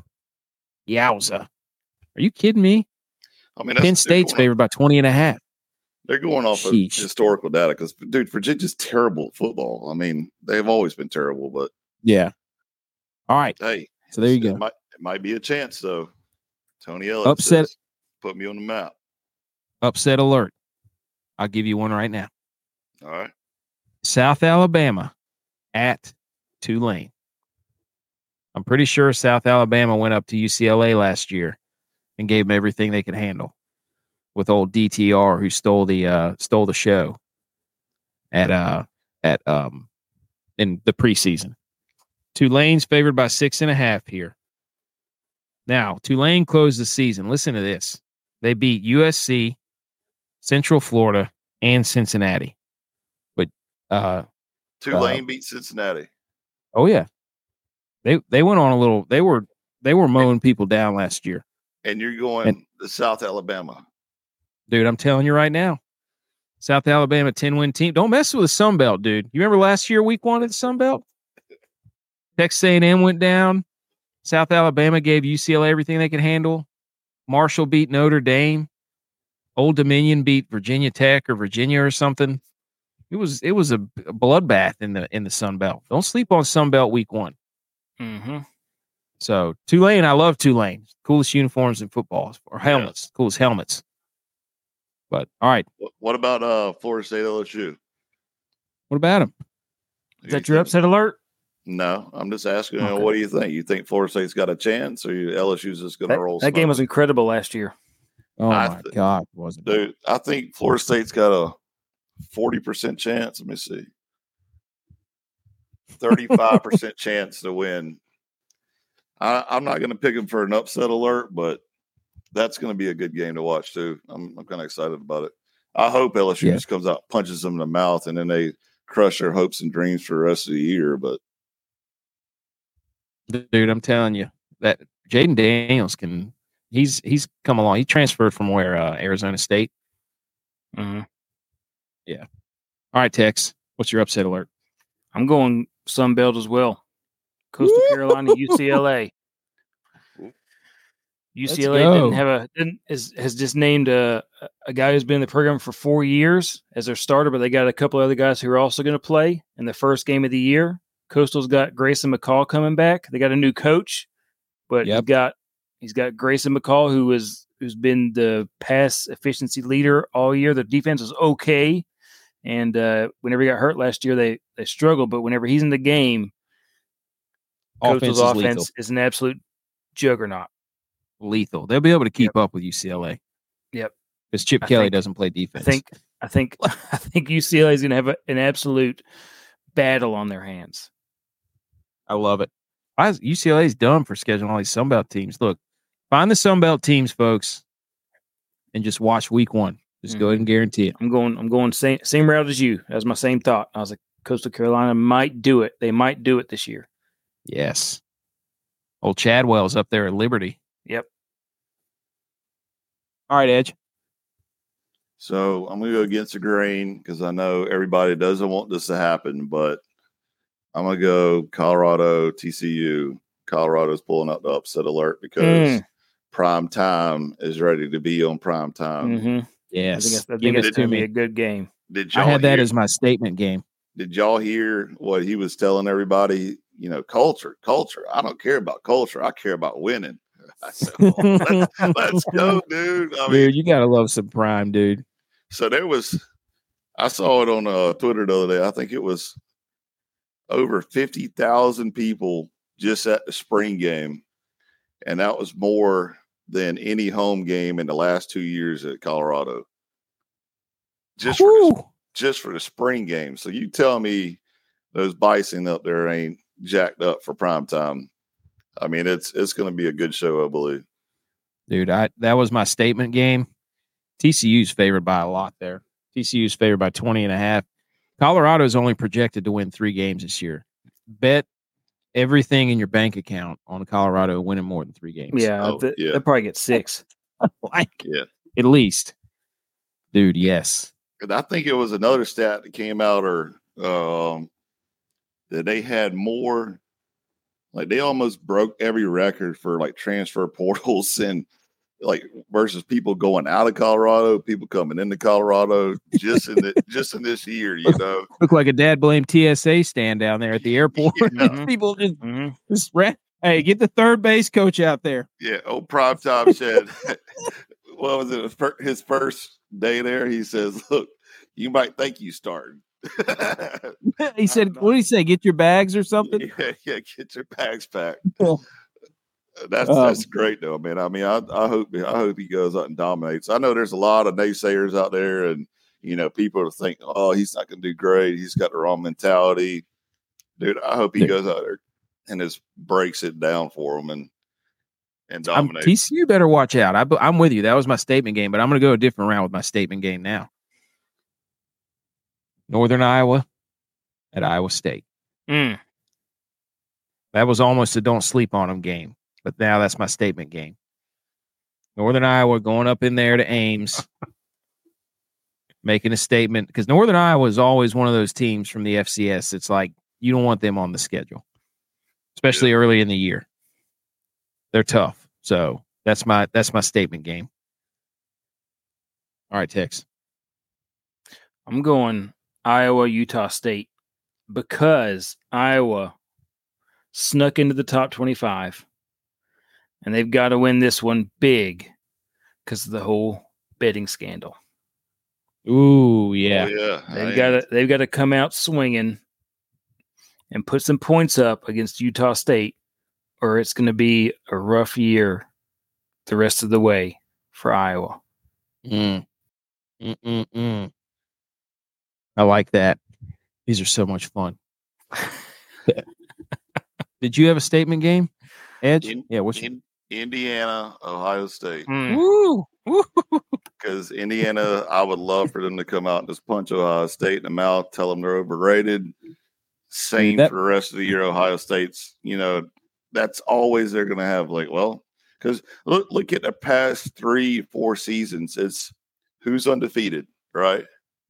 [SPEAKER 1] Yowza. Are you kidding me?
[SPEAKER 3] I mean, that's,
[SPEAKER 1] Penn State's favored by 20 and a half.
[SPEAKER 3] They're going off of historical data because, dude, Virginia's terrible at football. I mean, they've always been terrible, but
[SPEAKER 1] Yeah. All right.
[SPEAKER 3] hey,
[SPEAKER 1] So there you
[SPEAKER 3] it
[SPEAKER 1] go.
[SPEAKER 3] might It might be a chance though. Tony Ellis
[SPEAKER 1] Upset-
[SPEAKER 3] says, put me on the map.
[SPEAKER 1] Upset alert. I'll give you one right now.
[SPEAKER 3] All right.
[SPEAKER 1] South Alabama at Tulane. I'm pretty sure South Alabama went up to UCLA last year and gave them everything they could handle with old DTR who stole the uh stole the show at uh at um in the preseason. Tulane's favored by six and a half here. Now, Tulane closed the season. Listen to this. They beat USC, Central Florida, and Cincinnati. But uh
[SPEAKER 3] Tulane beat Cincinnati.
[SPEAKER 1] Oh yeah, they they went on a little. They were they were mowing people down last year,
[SPEAKER 3] And you're going to South Alabama.
[SPEAKER 1] dude. I'm telling you right now, South Alabama ten win team. Don't mess with the Sun Belt, dude. You remember last year, week one of the Sun Belt? Texas A&M went down. South Alabama gave UCLA everything they could handle. Marshall beat Notre Dame. Old Dominion beat Virginia Tech or Virginia or something. It was it was a, a bloodbath in the in the Sun Belt. Don't sleep on Sun Belt week one.
[SPEAKER 2] Mm-hmm.
[SPEAKER 1] So Tulane, I love Tulane. Coolest uniforms in football or helmets. Coolest helmets. But all right,
[SPEAKER 3] What, what about uh Florida State LSU?
[SPEAKER 1] what about them?
[SPEAKER 2] Is that your upset alert?
[SPEAKER 3] No, I'm just asking.
[SPEAKER 2] Okay.
[SPEAKER 3] What do you think? You think Florida State's got a chance, or you, LSU's just going to roll?
[SPEAKER 2] that game was incredible last year.
[SPEAKER 1] Oh
[SPEAKER 3] I
[SPEAKER 1] my
[SPEAKER 3] th-
[SPEAKER 1] God, wasn't it?
[SPEAKER 3] dude. I think Florida State's got a forty percent chance. Let me see, thirty-five percent chance to win. I, I'm not going to pick them for an upset alert, but that's going to be a good game to watch too. I'm, I'm kind of excited about it. I hope LSU
[SPEAKER 1] Yeah.
[SPEAKER 3] just comes out, punches them in the mouth, and then they crush their hopes and dreams for the rest of the year. But
[SPEAKER 1] dude. I'm telling you that Jayden Daniels can. He's he's come along. He transferred from where uh, Arizona State.
[SPEAKER 2] hmm Yeah.
[SPEAKER 1] All right, Tex, what's your upset alert?
[SPEAKER 2] I'm going Sun Belt as well. Coastal Carolina, UCLA. UCLA didn't have a didn't is, has just named a a guy who's been in the program for four years as their starter, but they got a couple other guys who are also going to play in the first game of the year. Coastal's got Grayson McCall coming back. They got a new coach, but
[SPEAKER 1] Yep.
[SPEAKER 2] he's got he's got Grayson McCall who is who's been the pass efficiency leader all year. The defense was okay, and uh, whenever he got hurt last year, they they struggled. But whenever he's in the game,
[SPEAKER 1] Offense
[SPEAKER 2] Coastal's
[SPEAKER 1] is
[SPEAKER 2] offense is an absolute juggernaut.
[SPEAKER 1] Lethal. They'll be able to keep up with UCLA.
[SPEAKER 2] Yep.
[SPEAKER 1] Because Chip
[SPEAKER 2] I
[SPEAKER 1] Kelly
[SPEAKER 2] think-
[SPEAKER 1] doesn't play defense.
[SPEAKER 2] I think I think I think UCLA is going to have a, an absolute battle on their hands.
[SPEAKER 1] I love it. Why is UCLA's dumb for scheduling all these Sunbelt teams? Look, find the Sunbelt teams, folks, and just watch week one. Just go
[SPEAKER 2] Mhm.
[SPEAKER 1] ahead and guarantee it.
[SPEAKER 2] I'm going I'm going same same route as you. That's my same thought. I was like Coastal Carolina might do it. They might do it this year.
[SPEAKER 1] Yes. Old Chadwell's up there at Liberty.
[SPEAKER 2] Yep.
[SPEAKER 1] All right, Edge.
[SPEAKER 3] So I'm going to go against the grain because I know everybody doesn't want this to happen, but I'm going to go Colorado, TCU. Colorado's pulling up the upset alert because
[SPEAKER 2] Mm.
[SPEAKER 3] prime time is ready to be on prime time.
[SPEAKER 2] Mhm. I
[SPEAKER 1] Yes.
[SPEAKER 2] think it's, I
[SPEAKER 1] Give
[SPEAKER 2] think
[SPEAKER 1] it
[SPEAKER 2] it's
[SPEAKER 1] to
[SPEAKER 2] going to be
[SPEAKER 1] me.
[SPEAKER 2] a good game.
[SPEAKER 3] Did y'all I
[SPEAKER 1] had that
[SPEAKER 3] hear,
[SPEAKER 1] as my statement game.
[SPEAKER 3] did y'all hear what he was telling everybody? You know, culture, culture. I don't care about culture. I care about winning. I said, "Oh, let's, let's go, dude. I mean,
[SPEAKER 1] Dude, you gotta love some prime, dude.
[SPEAKER 3] So there was, I saw it on uh, Twitter the other day. I think it was over 50,000 people just at the spring game. And that was more than any home game in the last two years at Colorado. Just for, the, just for the spring game. So you tell me those bison up there ain't jacked up for prime time. I mean, it's it's going to be a good show, I believe.
[SPEAKER 1] Dude, I that was my statement game. TCU's favored by a lot there. TCU's favored by 20 and a half. Colorado's only projected to win three games this year. Bet everything in your bank account on Colorado winning more than three games.
[SPEAKER 2] Yeah,
[SPEAKER 3] Oh,
[SPEAKER 2] th-
[SPEAKER 3] yeah.
[SPEAKER 2] they'll probably get six.
[SPEAKER 1] like
[SPEAKER 3] Yeah.
[SPEAKER 1] at least. Dude, yes.
[SPEAKER 3] And I think it was another stat that came out or um, that they had more, like they almost broke every record for like transfer portals and like versus people going out of Colorado, people coming into Colorado just in the, just in this year, you know.
[SPEAKER 1] Look like a dad blame TSA stand down there at the airport.
[SPEAKER 3] Yeah.
[SPEAKER 2] Mhm.
[SPEAKER 1] People just,
[SPEAKER 2] Mhm.
[SPEAKER 1] just ra- Hey, get the third base coach out there.
[SPEAKER 3] Yeah, old prime time said, what was it? his first day there, he says, "Look, you might think you started."
[SPEAKER 1] he said, "What did he say? Get your bags or something."
[SPEAKER 3] yeah, yeah, get your bags packed.
[SPEAKER 1] Cool.
[SPEAKER 3] That's
[SPEAKER 1] Um,
[SPEAKER 3] that's great though, man. I mean, I, I hope I hope he goes out and dominates. I know there's a lot of naysayers out there, and you know people are thinking, "Oh, he's not going to do great. He's got the wrong mentality." Dude, I hope he
[SPEAKER 1] Yeah.
[SPEAKER 3] goes out there and just breaks it down for him and and
[SPEAKER 1] I'm,
[SPEAKER 3] dominates.
[SPEAKER 1] TCU better watch out. I, I'm with you. That was my statement game, but I'm going to go a different round with my statement game now. Northern Iowa at Iowa State.
[SPEAKER 2] Mm.
[SPEAKER 1] That was almost a don't sleep on them game, but now that's my statement game. Northern Iowa going up in there to Ames, making a statement because Northern Iowa is always one of those teams from the FCS. It's like you don't want them on the schedule, especially early in the year. They're tough, so that's my that's my statement game. All right, Tex.
[SPEAKER 2] I'm going Iowa, Utah State because Iowa snuck into the top 25 and they've got to win this one big because of the whole betting scandal.
[SPEAKER 1] Ooh,
[SPEAKER 3] Oh,
[SPEAKER 1] yeah.
[SPEAKER 3] yeah,
[SPEAKER 2] They've got to they've got to come out swinging and put some points up against Utah State or it's going to be a rough year the rest of the way for Iowa.
[SPEAKER 1] Mm. Mm-mm-mm. I like that. These are so much fun. Did you have a statement game, Edge?
[SPEAKER 3] In-
[SPEAKER 1] yeah. What's your,
[SPEAKER 3] In, Indiana, Ohio State.
[SPEAKER 2] Mm.
[SPEAKER 1] Woo! Woo!
[SPEAKER 3] because Indiana, I would love for them to come out and just punch Ohio State in the mouth, tell them they're overrated. Same
[SPEAKER 1] that-
[SPEAKER 3] for the rest of the year. Ohio State's, you know, that's always they're going to have like, well, because look, look at the past three, four seasons. It's who's undefeated, right?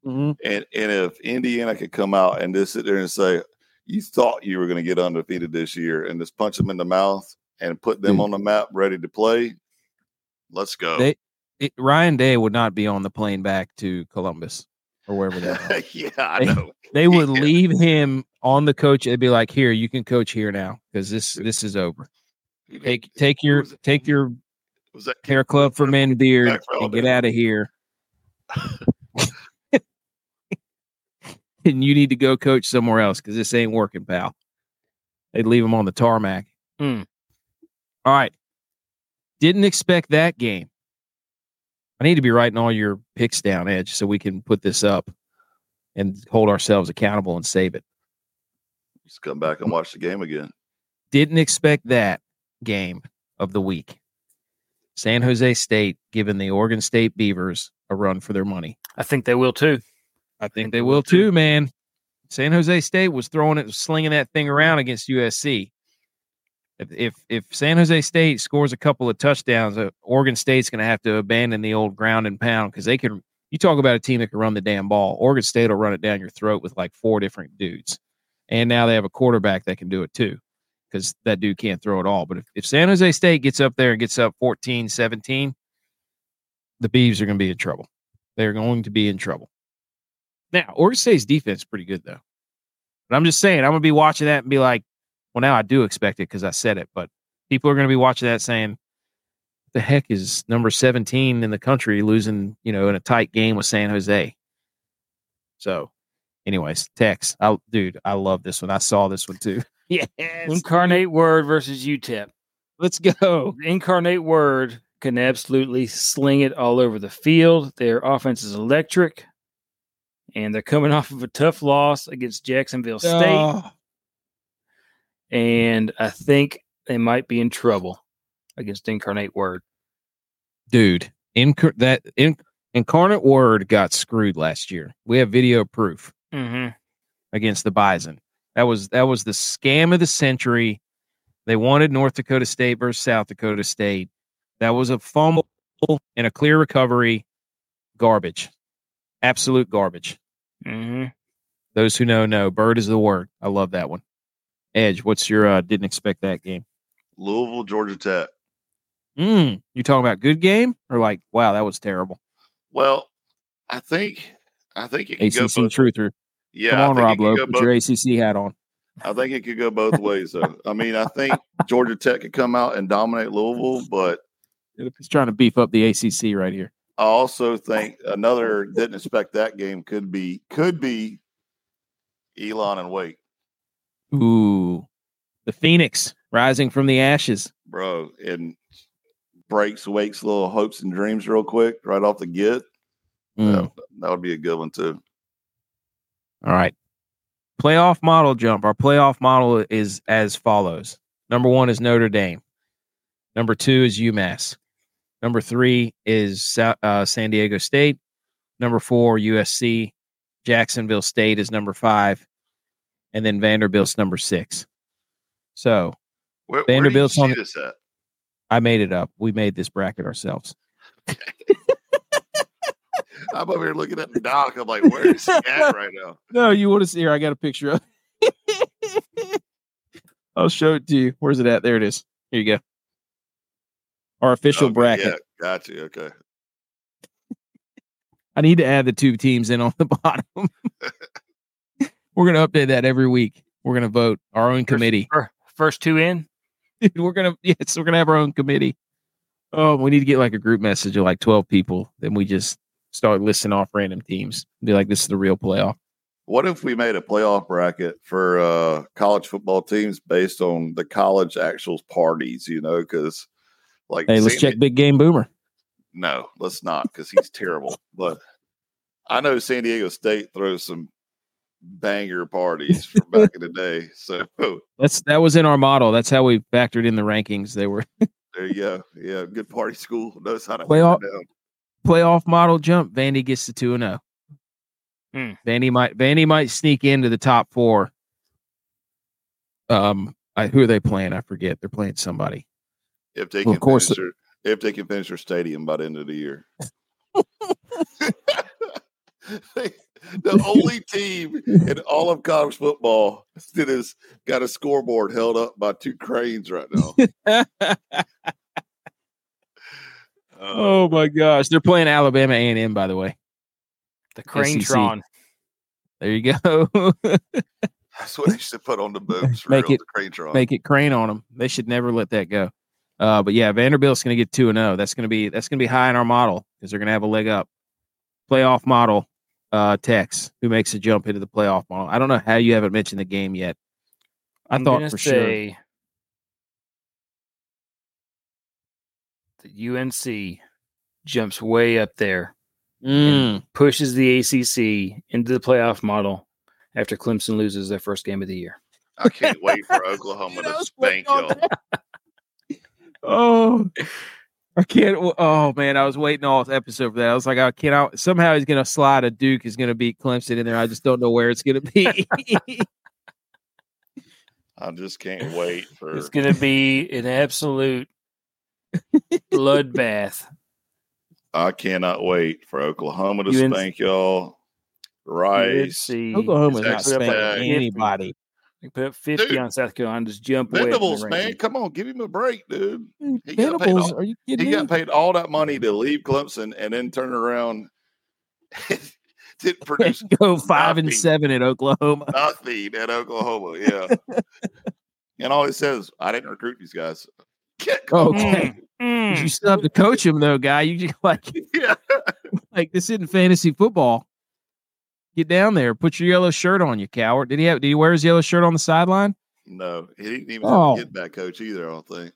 [SPEAKER 1] Mhm.
[SPEAKER 3] And and if Indiana could come out and just sit there and say, you thought you were going to get undefeated this year, and just punch them in the mouth and put them
[SPEAKER 1] Dude.
[SPEAKER 3] on the map, ready to play. Let's go.
[SPEAKER 1] They- It, Ryan Day would not be on the plane back to Columbus or wherever that.
[SPEAKER 3] yeah, I
[SPEAKER 1] They-
[SPEAKER 3] know.
[SPEAKER 1] They would
[SPEAKER 3] Yeah.
[SPEAKER 1] leave him on the coach. They'd be like, "Here, you can coach here now because this this is over. Take take your
[SPEAKER 3] Was
[SPEAKER 1] take your
[SPEAKER 3] was that
[SPEAKER 1] hair club for men beard
[SPEAKER 3] for
[SPEAKER 1] and get out of here. and you need to go coach somewhere else because this ain't working, pal. They'd leave him on the tarmac.
[SPEAKER 2] Hmm.
[SPEAKER 1] All right. Didn't expect that game. I need to be writing all your picks down, Edge, so we can put this up and hold ourselves accountable and save it.
[SPEAKER 3] Just come back and watch the game again.
[SPEAKER 1] Didn't expect that game of the week. San Jose State giving the Oregon State Beavers a run for their money.
[SPEAKER 2] I think they will too.
[SPEAKER 1] I think they will too, man. San Jose State was throwing it, slinging that thing around against USC. If if, San Jose State scores a couple of touchdowns, uh, Oregon State's going to have to abandon the old ground and pound because they can. You talk about a team that can run the damn ball. Oregon State will run it down your throat with like four different dudes, and now they have a quarterback that can do it too because that dude can't throw it all. But if, if San Jose State gets up there and gets up 14 17, the Beavs are going to be in trouble. They're going to be in trouble. Now, Oregon State's defense is pretty good though. But I'm just saying, I'm gonna be watching that and be like, well, now I do expect it because I said it, but people are gonna be watching that saying, the heck is number 17 in the country losing, you know, in a tight game with San Jose. So, anyways, Tex, I dude, I love this one. I saw this one too. yes.
[SPEAKER 2] Incarnate Word versus UTEP.
[SPEAKER 1] Let's go.
[SPEAKER 2] Incarnate Word can absolutely sling it all over the field. Their offense is electric, and they're coming off of a tough loss against Jacksonville State.
[SPEAKER 1] Oh,
[SPEAKER 2] And I think they might be in trouble against Incarnate Word.
[SPEAKER 1] dude, inc- that in- incarnate word got screwed last year. We have video proof.
[SPEAKER 2] Mm-hmm.
[SPEAKER 1] against the Bison. That was that was the scam of the century. They wanted North Dakota State versus South Dakota State. That was a fumble and a clear recovery. Garbage. Absolute garbage.
[SPEAKER 2] Mm-hmm.
[SPEAKER 1] Those who know know. Bird is the word. I love that one. Edge, what's your uh didn't expect that game?
[SPEAKER 3] Louisville, Georgia Tech.
[SPEAKER 1] Mm, you talking about good game or like wow, that was terrible.
[SPEAKER 3] Well, I think I think it can go
[SPEAKER 1] ACC
[SPEAKER 3] both.
[SPEAKER 1] truther.
[SPEAKER 3] Yeah,
[SPEAKER 1] Come on, Rob Lowe, put
[SPEAKER 3] both-
[SPEAKER 1] your ACC hat on.
[SPEAKER 3] I think it could go both ways, though. I mean, I think Georgia Tech could come out and dominate Louisville, but
[SPEAKER 1] He's trying to beef up the ACC right here.
[SPEAKER 3] I also think another didn't expect that game could be could be Elon and Wake,
[SPEAKER 1] Ooh, the Phoenix rising from the ashes.
[SPEAKER 3] bro, and breaks Wake's little hopes and dreams real quick right off the get.
[SPEAKER 1] Mm.
[SPEAKER 3] That, that would be a good one too.
[SPEAKER 1] All right. Playoff model jump. Our playoff model is as follows. Number one is Notre Dame. Number two is UMass. Number three is uh, San Diego State. Number four, USC. Jacksonville State is number five. And then Vanderbilt's number six. So
[SPEAKER 3] Where,
[SPEAKER 1] Vanderbilt's
[SPEAKER 3] where
[SPEAKER 1] on
[SPEAKER 3] do
[SPEAKER 1] the-
[SPEAKER 3] see this at?
[SPEAKER 1] I made it up. We made this bracket ourselves.
[SPEAKER 3] I'm over here looking at the doc. I'm like, where is he at right now?
[SPEAKER 1] No, you want to see here? I got a picture of. I'll show it to you. Where's it at? There it is. Here you go. Our official
[SPEAKER 3] Okay,
[SPEAKER 1] bracket.
[SPEAKER 3] Yeah, got you. Okay.
[SPEAKER 1] I need to add the two teams in on the bottom. We're gonna update that every week. We're gonna vote our own committee.
[SPEAKER 2] Fir- First two in.
[SPEAKER 1] We're gonna yes, we're gonna have our own committee. Oh, we need to get like a group message of like twelve people. Then we just start listing off random teams. Be like, this is the real playoff.
[SPEAKER 3] What if we made a playoff bracket for uh, college football teams based on the college actual parties? You know, because like,
[SPEAKER 1] Hey, let's
[SPEAKER 3] San-
[SPEAKER 1] check Big Game Boomer.
[SPEAKER 3] No, let's not, because he's terrible. But I know San Diego State throws some banger parties from back in the day. So
[SPEAKER 1] That's that was in our model. That's how we factored in the rankings. They were
[SPEAKER 3] there you go. Yeah, good party school knows how to
[SPEAKER 1] Playoff-
[SPEAKER 3] hold it down.
[SPEAKER 1] playoff model jump. Vandy gets to two and zero.
[SPEAKER 2] Hmm.
[SPEAKER 1] Vandy might Vandy might sneak into the top four. Um, I, who are they playing? I forget. They're playing somebody.
[SPEAKER 3] if they
[SPEAKER 1] Well,
[SPEAKER 3] can
[SPEAKER 1] of course-
[SPEAKER 3] finish their, if they can finish their stadium by the end of the year. the only team in all of college football that has got a scoreboard held up by two cranes right now. Uh,
[SPEAKER 1] oh my gosh, they're playing Alabama A and M. By the way,
[SPEAKER 2] The Cranetron.
[SPEAKER 1] there you go.
[SPEAKER 3] that's what they should put on the boobs. For
[SPEAKER 1] Make
[SPEAKER 3] real,
[SPEAKER 1] it-
[SPEAKER 3] the crane tron.
[SPEAKER 1] Make it crane on them. They should never let that go. Uh, but yeah, Vanderbilt's going to get two and zero. That's going to be that's going to be high in our model because they're going to have a leg up. Playoff model. Uh, Tex, who makes a jump into the playoff model. I don't know how you haven't mentioned the game yet. I
[SPEAKER 2] I'm
[SPEAKER 1] thought
[SPEAKER 2] gonna
[SPEAKER 1] for sure.
[SPEAKER 2] the UNC jumps way up there,
[SPEAKER 1] Mm,
[SPEAKER 2] pushes the ACC into the playoff model after Clemson loses their first game of the year.
[SPEAKER 3] I can't wait for Oklahoma to spank y'all.
[SPEAKER 1] oh, I can't. Oh man, I was waiting all episode for that. I was like, I can't. Somehow he's going to slide a Duke is going to beat Clemson in there. I just don't know where it's going to be.
[SPEAKER 3] I just can't wait for.
[SPEAKER 2] It's going to be an absolute bloodbath.
[SPEAKER 3] I cannot wait for Oklahoma to
[SPEAKER 2] UNC
[SPEAKER 3] spank y'all. Rice.
[SPEAKER 2] UNC
[SPEAKER 1] Oklahoma's not
[SPEAKER 3] Texas
[SPEAKER 1] spanking anybody.
[SPEAKER 2] They put up 50
[SPEAKER 3] Dude.
[SPEAKER 2] on South Carolina, just jump away. from
[SPEAKER 3] Venables, man,
[SPEAKER 2] ranking.
[SPEAKER 3] come on, give him a break, dude.
[SPEAKER 1] Dude,
[SPEAKER 3] He got paid
[SPEAKER 1] Venables,
[SPEAKER 3] all-
[SPEAKER 1] are you
[SPEAKER 3] He
[SPEAKER 1] me?
[SPEAKER 3] got paid all that money to leave Clemson and then turn around. Didn't produce
[SPEAKER 1] Go five and seven at Oklahoma.
[SPEAKER 3] nothing at Oklahoma. Yeah. and all he says, I didn't recruit these guys.
[SPEAKER 1] Okay.
[SPEAKER 2] Mm.
[SPEAKER 1] You still have to coach him though, guy. You just like
[SPEAKER 3] yeah.
[SPEAKER 1] like this isn't fantasy football. Get down there, put your yellow shirt on, you coward. Did he have did he wear his yellow shirt on the sideline?
[SPEAKER 3] No, he didn't even
[SPEAKER 1] Oh.
[SPEAKER 3] have a get back coach either, I don't think.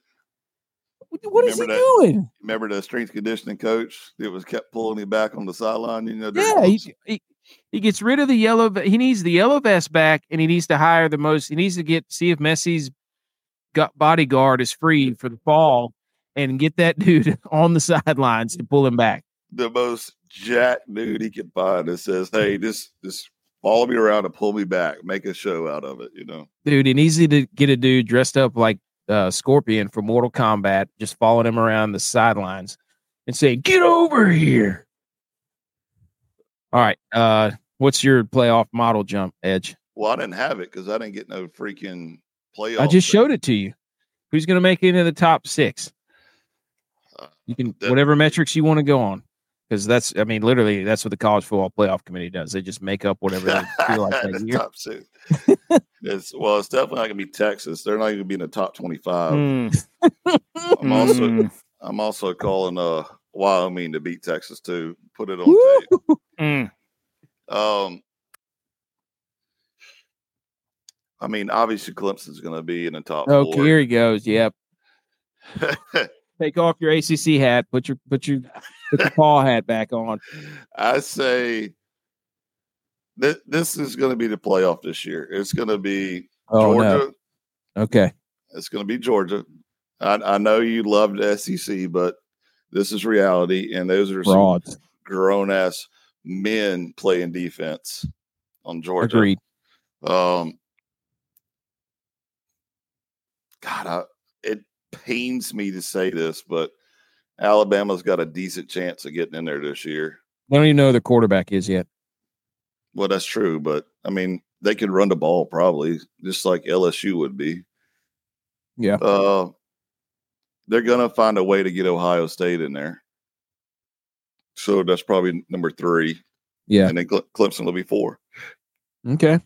[SPEAKER 1] What- What is he
[SPEAKER 3] that?
[SPEAKER 1] doing?
[SPEAKER 3] Remember the strength conditioning coach that was kept pulling him back on the sideline? You know,
[SPEAKER 1] Yeah, he, he he gets rid of the yellow. He needs the yellow vest back, and he needs to hire the most. He needs to get see if Messi's gut bodyguard is free for the fall, and get that dude on the sidelines to pull him back.
[SPEAKER 3] the most jack dude he could find that says, Hey, just just follow me around and pull me back, make a show out of it, you know.
[SPEAKER 1] Dude, and easy to get a dude dressed up like uh, Scorpion from Mortal Kombat, just following him around the sidelines and saying, "Get over here." All right, uh, what's your playoff model jump, Edge?
[SPEAKER 3] Well, I didn't have it because I didn't get no freaking playoff.
[SPEAKER 1] I just showed it to you. Who's going to make it into the top six?
[SPEAKER 3] Uh,
[SPEAKER 1] You can whatever metrics you want to go on, because that's I mean literally that's what the college football playoff committee does. They just make up whatever they feel like that year.
[SPEAKER 3] top six. it's well, it's definitely not gonna be Texas. They're not gonna be in the top twenty-five.
[SPEAKER 2] Mm,
[SPEAKER 3] I'm also
[SPEAKER 2] mm,
[SPEAKER 3] I'm also calling uh Wyoming to beat Texas too. Put it on tape.
[SPEAKER 2] mm.
[SPEAKER 3] Um, I mean, obviously Clemson's going to be in the top
[SPEAKER 1] Okay,
[SPEAKER 3] four.
[SPEAKER 1] here he goes. Yep. Take off your ACC hat. Put your put your put your Paul hat back on.
[SPEAKER 3] I say that this is going to be the playoff this year. It's going to be
[SPEAKER 1] Oh
[SPEAKER 3] Georgia.
[SPEAKER 1] no. Okay.
[SPEAKER 3] It's going to be Georgia. I, I know you loved SEC, but this is reality, and those are some grown ass men playing defense on Georgia.
[SPEAKER 1] Agreed.
[SPEAKER 3] Um, God, I, pains me to say this, but Alabama's got a decent chance of getting in there this year.
[SPEAKER 1] I don't even know who their quarterback is yet.
[SPEAKER 3] Well, that's true, but I mean, they could run the ball probably just like LSU would be.
[SPEAKER 1] Yeah.
[SPEAKER 3] Uh, they're gonna find a way to get Ohio State in there. So that's probably number three,
[SPEAKER 1] Yeah.
[SPEAKER 3] and then Cle- Clemson will be four.
[SPEAKER 1] Okay.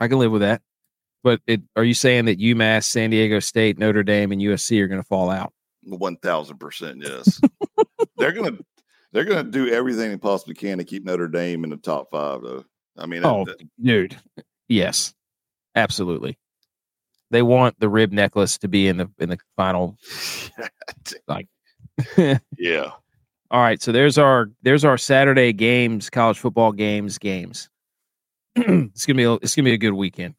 [SPEAKER 1] I can live with that. But it, are you saying that UMass, San Diego State, Notre Dame, and USC are going to fall out?
[SPEAKER 3] One thousand percent, yes. they're gonna they're gonna do everything they possibly can to keep Notre Dame in the top five, though. I mean,
[SPEAKER 1] Oh,
[SPEAKER 3] that-
[SPEAKER 1] dude. Yes. Absolutely. They want the rib necklace to be in the in the final.
[SPEAKER 3] like, yeah,
[SPEAKER 1] All right, so there's our there's our Saturday games, college football games, games. it's gonna be a, it's gonna be a good weekend.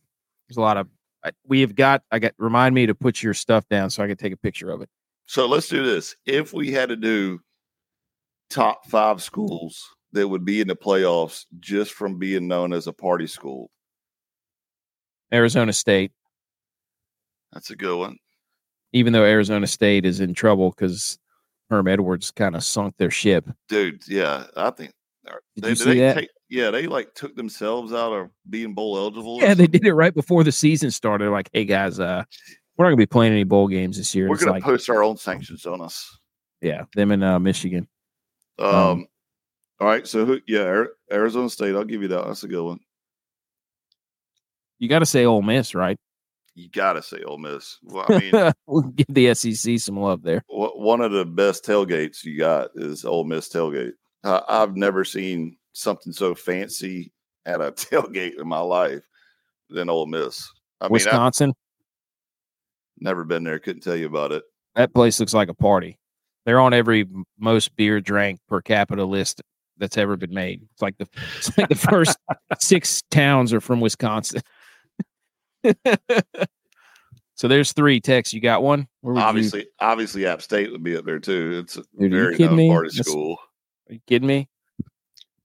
[SPEAKER 1] There's a lot of I, we have got. I got remind me to put your stuff down so I can take a picture of it.
[SPEAKER 3] So let's do this. If we had to do top five schools that would be in the playoffs just from being known as a party school,
[SPEAKER 1] Arizona State,
[SPEAKER 3] that's a good one.
[SPEAKER 1] even though Arizona State is in trouble because Herm Edwards kind of sunk their ship.
[SPEAKER 3] Dude, yeah, I think uh,
[SPEAKER 1] Did
[SPEAKER 3] they,
[SPEAKER 1] you see
[SPEAKER 3] they
[SPEAKER 1] that?
[SPEAKER 3] take- yeah, they like took themselves out of being bowl eligible.
[SPEAKER 1] Yeah, they did it right before the season started. They're like, hey guys, uh, we're not gonna be playing any bowl games this year.
[SPEAKER 3] We're
[SPEAKER 1] It's
[SPEAKER 3] gonna
[SPEAKER 1] like,
[SPEAKER 3] post our own sanctions on us.
[SPEAKER 1] yeah, them in uh, Michigan.
[SPEAKER 3] Um,
[SPEAKER 1] Um,
[SPEAKER 3] all right, so who? Yeah, Arizona State. I'll give you that. That's a good one.
[SPEAKER 1] You got to say Ole Miss, right?
[SPEAKER 3] You gotta say Ole Miss. Well, I mean,
[SPEAKER 1] we'll give the SEC some love there.
[SPEAKER 3] one of the best tailgates you got is Ole Miss tailgate. I've never seen something so fancy at a tailgate in my life than Ole Miss. I mean,
[SPEAKER 1] Wisconsin,
[SPEAKER 3] never been there. Couldn't tell you about it.
[SPEAKER 1] that place looks like a party. They're on every most beer drank per capita list that's ever been made. It's like the it's like the first six towns are from Wisconsin. so there's three. Tex, you got one? Would you-
[SPEAKER 3] Obviously, obviously, App State would be up there too. It's a
[SPEAKER 1] Dude,
[SPEAKER 3] very
[SPEAKER 1] kidding
[SPEAKER 3] known
[SPEAKER 1] me?
[SPEAKER 3] party
[SPEAKER 1] That's-
[SPEAKER 3] school.
[SPEAKER 1] Are you kidding me?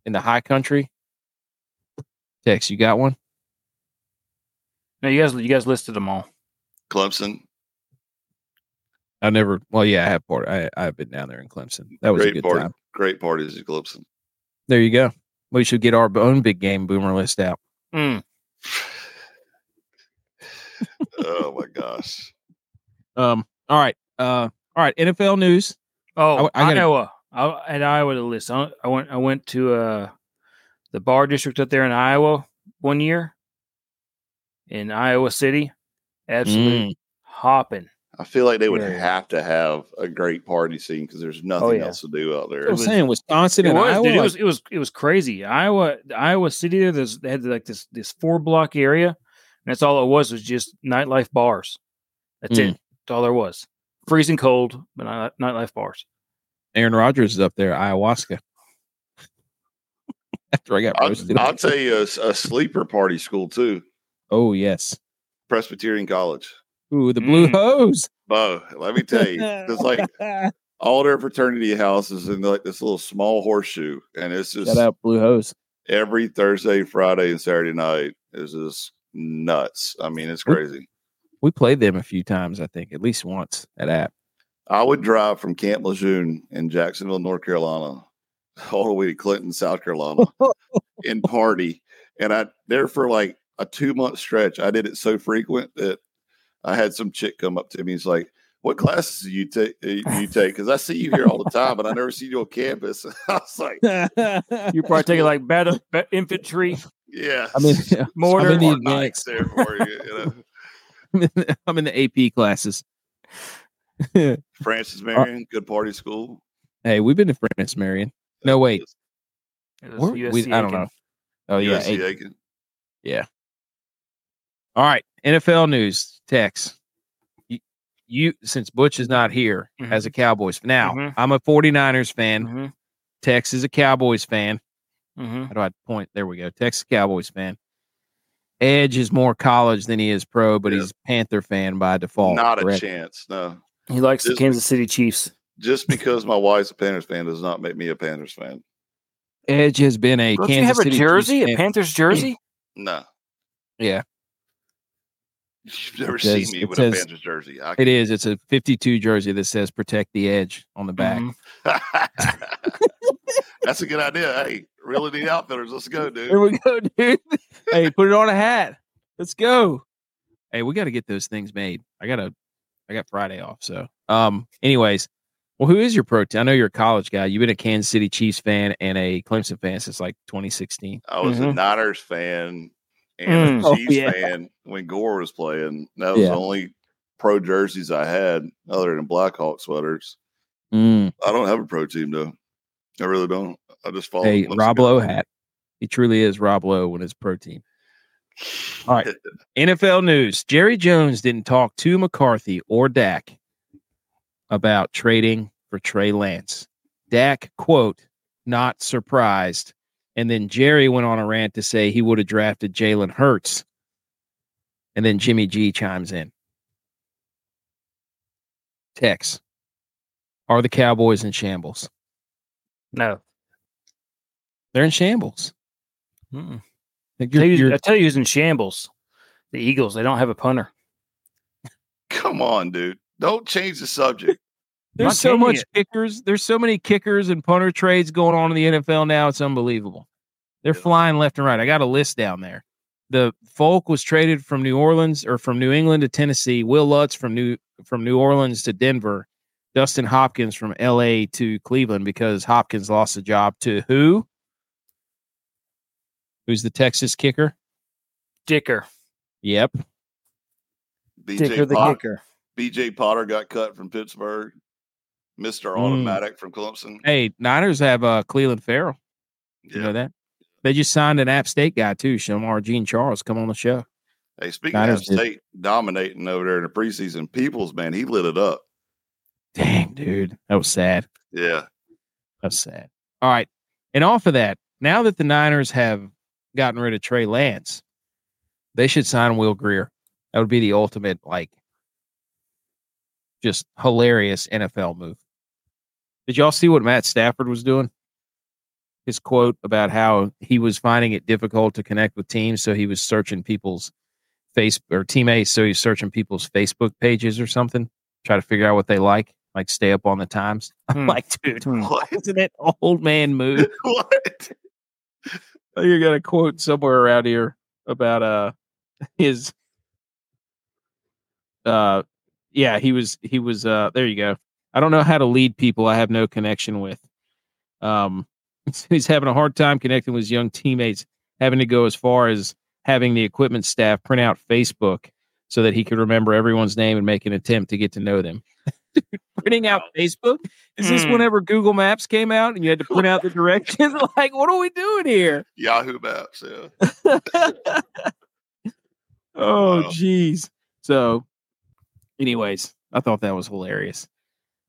[SPEAKER 1] In the high country? Tex, you got one?
[SPEAKER 2] No, you guys, you guys listed them all.
[SPEAKER 3] Clemson,
[SPEAKER 1] I never. Well, yeah, I have part. I I've been down there in Clemson. That was a
[SPEAKER 3] great
[SPEAKER 1] good
[SPEAKER 3] party.
[SPEAKER 1] time.
[SPEAKER 3] Great parties at Clemson.
[SPEAKER 1] There you go. We should get our own big game boomer list out.
[SPEAKER 2] Mm.
[SPEAKER 3] oh my gosh.
[SPEAKER 1] Um. All right. Uh. All right. NFL news.
[SPEAKER 2] Oh,
[SPEAKER 1] I- I gotta-
[SPEAKER 2] Iowa. I had Iowa to list. I, I went. I went to uh, the bar district up there in Iowa one year, in Iowa City. Absolutely
[SPEAKER 1] Mm.
[SPEAKER 2] hopping.
[SPEAKER 3] I feel like they would
[SPEAKER 2] Yeah.
[SPEAKER 3] have to have a great party scene because there's nothing
[SPEAKER 2] Oh, yeah.
[SPEAKER 3] else to do out there.
[SPEAKER 1] I'm
[SPEAKER 2] was-
[SPEAKER 1] saying Wisconsin
[SPEAKER 2] It
[SPEAKER 1] and
[SPEAKER 2] was,
[SPEAKER 1] Iowa.
[SPEAKER 2] dude, it was. It was. It was crazy. Iowa. Iowa City. There, there's, they had like this this four block area, and that's all it was. Was just nightlife bars. That's
[SPEAKER 1] Mm.
[SPEAKER 2] it. That's all there was. Freezing cold, but night- nightlife bars.
[SPEAKER 1] Aaron Rodgers is up there, ayahuasca. After I got
[SPEAKER 3] I'll,
[SPEAKER 1] roasted.
[SPEAKER 3] I'll tell you a, a sleeper party school too.
[SPEAKER 1] oh yes.
[SPEAKER 3] Presbyterian College.
[SPEAKER 1] Ooh, the blue
[SPEAKER 2] Mm.
[SPEAKER 1] hose.
[SPEAKER 3] Bo, let me tell you, it's like all their fraternity houses in like this little small horseshoe, and it's just
[SPEAKER 1] Shout out blue hose.
[SPEAKER 3] every Thursday, Friday, and Saturday night is just nuts. I mean, it's crazy.
[SPEAKER 1] We played them a few times, I think, at least once at App.
[SPEAKER 3] I would drive from Camp Lejeune in Jacksonville, North Carolina, all the way to Clinton, South Carolina, and party. And I there for like a two month stretch. I did it so frequent that I had some chick come up to me. He's like, "What classes do you take? uh, You take? Because I see you here all the time, but I never see you on campus." I was like,
[SPEAKER 2] You probably taking like battle ba- infantry.
[SPEAKER 3] Yeah.
[SPEAKER 1] I mean,
[SPEAKER 2] Mortar.
[SPEAKER 1] I'm in the
[SPEAKER 3] Smart
[SPEAKER 1] advanced.
[SPEAKER 3] there for you. you know.
[SPEAKER 1] I'm in the AP classes.
[SPEAKER 3] Francis Marion, good party school.
[SPEAKER 1] hey, we've been to Francis Marion. No, wait.
[SPEAKER 2] It
[SPEAKER 1] We're- we- I don't know. Oh yeah.
[SPEAKER 3] USC
[SPEAKER 1] A-
[SPEAKER 3] Aiken.
[SPEAKER 1] All right. NFL news. Tex. You, you since Butch is not here
[SPEAKER 2] Mhm.
[SPEAKER 1] as a Cowboys. Fan. Now
[SPEAKER 2] Mhm.
[SPEAKER 1] I'm a 49ers fan.
[SPEAKER 2] Mhm,
[SPEAKER 1] Tex is a Cowboys fan.
[SPEAKER 2] mhm.
[SPEAKER 1] How do I point? There we go. Texas Cowboys fan. Edge is more college than he is pro, but
[SPEAKER 3] Yeah.
[SPEAKER 1] he's Panther fan by default.
[SPEAKER 3] Not a chance. No.
[SPEAKER 2] He likes the Kansas City Chiefs.
[SPEAKER 3] Just because my wife's a Panthers fan does not make me a Panthers fan.
[SPEAKER 1] Edge has been a
[SPEAKER 2] Don't
[SPEAKER 1] Kansas
[SPEAKER 2] you have a
[SPEAKER 1] City Chiefs
[SPEAKER 2] jersey, a. Panthers jersey?
[SPEAKER 3] No.
[SPEAKER 1] Yeah,
[SPEAKER 3] You've never
[SPEAKER 1] says-
[SPEAKER 3] seen me with
[SPEAKER 1] says-
[SPEAKER 3] a Panthers jersey. I
[SPEAKER 1] it is. It's a 52 jersey that says "Protect the Edge" on the back.
[SPEAKER 2] Mhm.
[SPEAKER 3] That's a good idea. Hey, really need outfitters. Let's go, dude.
[SPEAKER 1] Here we go, dude. hey, put it on a hat. Let's go. Hey, we got to get those things made. I got to. I got Friday off. So, um. Anyways, well, who is your pro team? I know you're a college guy. You've been a Kansas City Chiefs fan and a Clemson fan since like 2016.
[SPEAKER 3] I was a
[SPEAKER 2] Mhm.
[SPEAKER 3] Niners fan and
[SPEAKER 2] Mm.
[SPEAKER 3] a
[SPEAKER 1] Oh,
[SPEAKER 3] Chiefs
[SPEAKER 1] yeah.
[SPEAKER 3] fan when Gore was playing. That was
[SPEAKER 1] Yeah.
[SPEAKER 3] the only pro jerseys I had other than Blackhawk sweaters.
[SPEAKER 1] Mm.
[SPEAKER 3] I don't have a pro team though. I really don't. I just follow.
[SPEAKER 1] Hey, Rob. Lowe hat. He truly is Rob Lowe when his pro team. All right. NFL news: Jerry Jones didn't talk to McCarthy or Dak about trading for Trey Lance. Dak quote not surprised, and then Jerry went on a rant to say he would have drafted Jalen Hurts, and then Jimmy G chimes in. Tex, are the Cowboys in shambles?
[SPEAKER 2] No.
[SPEAKER 1] They're in shambles.
[SPEAKER 2] Mm-mm.
[SPEAKER 1] Like,
[SPEAKER 2] I tell,
[SPEAKER 1] you're-
[SPEAKER 2] you,
[SPEAKER 1] you're-
[SPEAKER 2] I tell you who's in shambles. The Eagles. They don't have a punter.
[SPEAKER 3] Come on, dude. Don't change the subject.
[SPEAKER 1] There's so much
[SPEAKER 2] it.
[SPEAKER 1] kickers. There's so many kickers and punter trades going on in the NFL now. It's unbelievable. They're
[SPEAKER 3] Yeah.
[SPEAKER 1] flying left and right. I got a list down there. The Folk was traded from New Orleans or from New England to Tennessee. Wil Lutz from New from New Orleans to Denver. Dustin Hopkins from L.A. to Cleveland because Hopkins lost the job to who? Who's the Texas kicker?
[SPEAKER 2] Dicker.
[SPEAKER 1] Yep.
[SPEAKER 2] Dicker
[SPEAKER 3] BT
[SPEAKER 2] the
[SPEAKER 3] Potter,
[SPEAKER 2] kicker.
[SPEAKER 3] BT Potter got cut from Pittsburgh. Mister
[SPEAKER 1] Mm.
[SPEAKER 3] Automatic from Clemson.
[SPEAKER 1] Hey, Niners have uh, Clelin Ferrell. You know that? They just signed an App State guy too, Shemar Jean-Charles. Come on the show.
[SPEAKER 3] Hey, speaking
[SPEAKER 1] Niners
[SPEAKER 3] of
[SPEAKER 1] did.
[SPEAKER 3] State dominating over there in the preseason, Peoples man, he lit it up.
[SPEAKER 1] Dang, dude. That was sad.
[SPEAKER 3] Yeah,
[SPEAKER 1] That's sad. All right. And off of that, now that the Niners have gotten rid of Trey Lance, they should sign Will Grier. That would be the ultimate, like, just hilarious NFL move. Did y'all see what Matt Stafford was doing? His quote about how he was finding it difficult to connect with teams, so he was searching people's face or teammates, so he's searching people's Facebook pages or something, try to figure out what they like, like stay up on the times. I'm
[SPEAKER 2] Hmm.
[SPEAKER 1] like, dude,
[SPEAKER 2] Hmm.
[SPEAKER 3] what?
[SPEAKER 1] isn't it old man move?
[SPEAKER 3] what?
[SPEAKER 1] You got a quote somewhere around here about uh his uh yeah he was he was uh there you go. I don't know how to lead people i have no connection with. Um he's having a hard time connecting with his young teammates having to go as far as having the equipment staff print out facebook so that he could remember everyone's name and make an attempt to get to know them printing out facebook is this
[SPEAKER 2] Mm.
[SPEAKER 1] whenever google maps came out and you had to print out the directions like what are we doing here
[SPEAKER 3] Yahoo Maps. Yeah.
[SPEAKER 1] oh,
[SPEAKER 3] Wow.
[SPEAKER 1] jeez. So, anyways, I thought that was hilarious.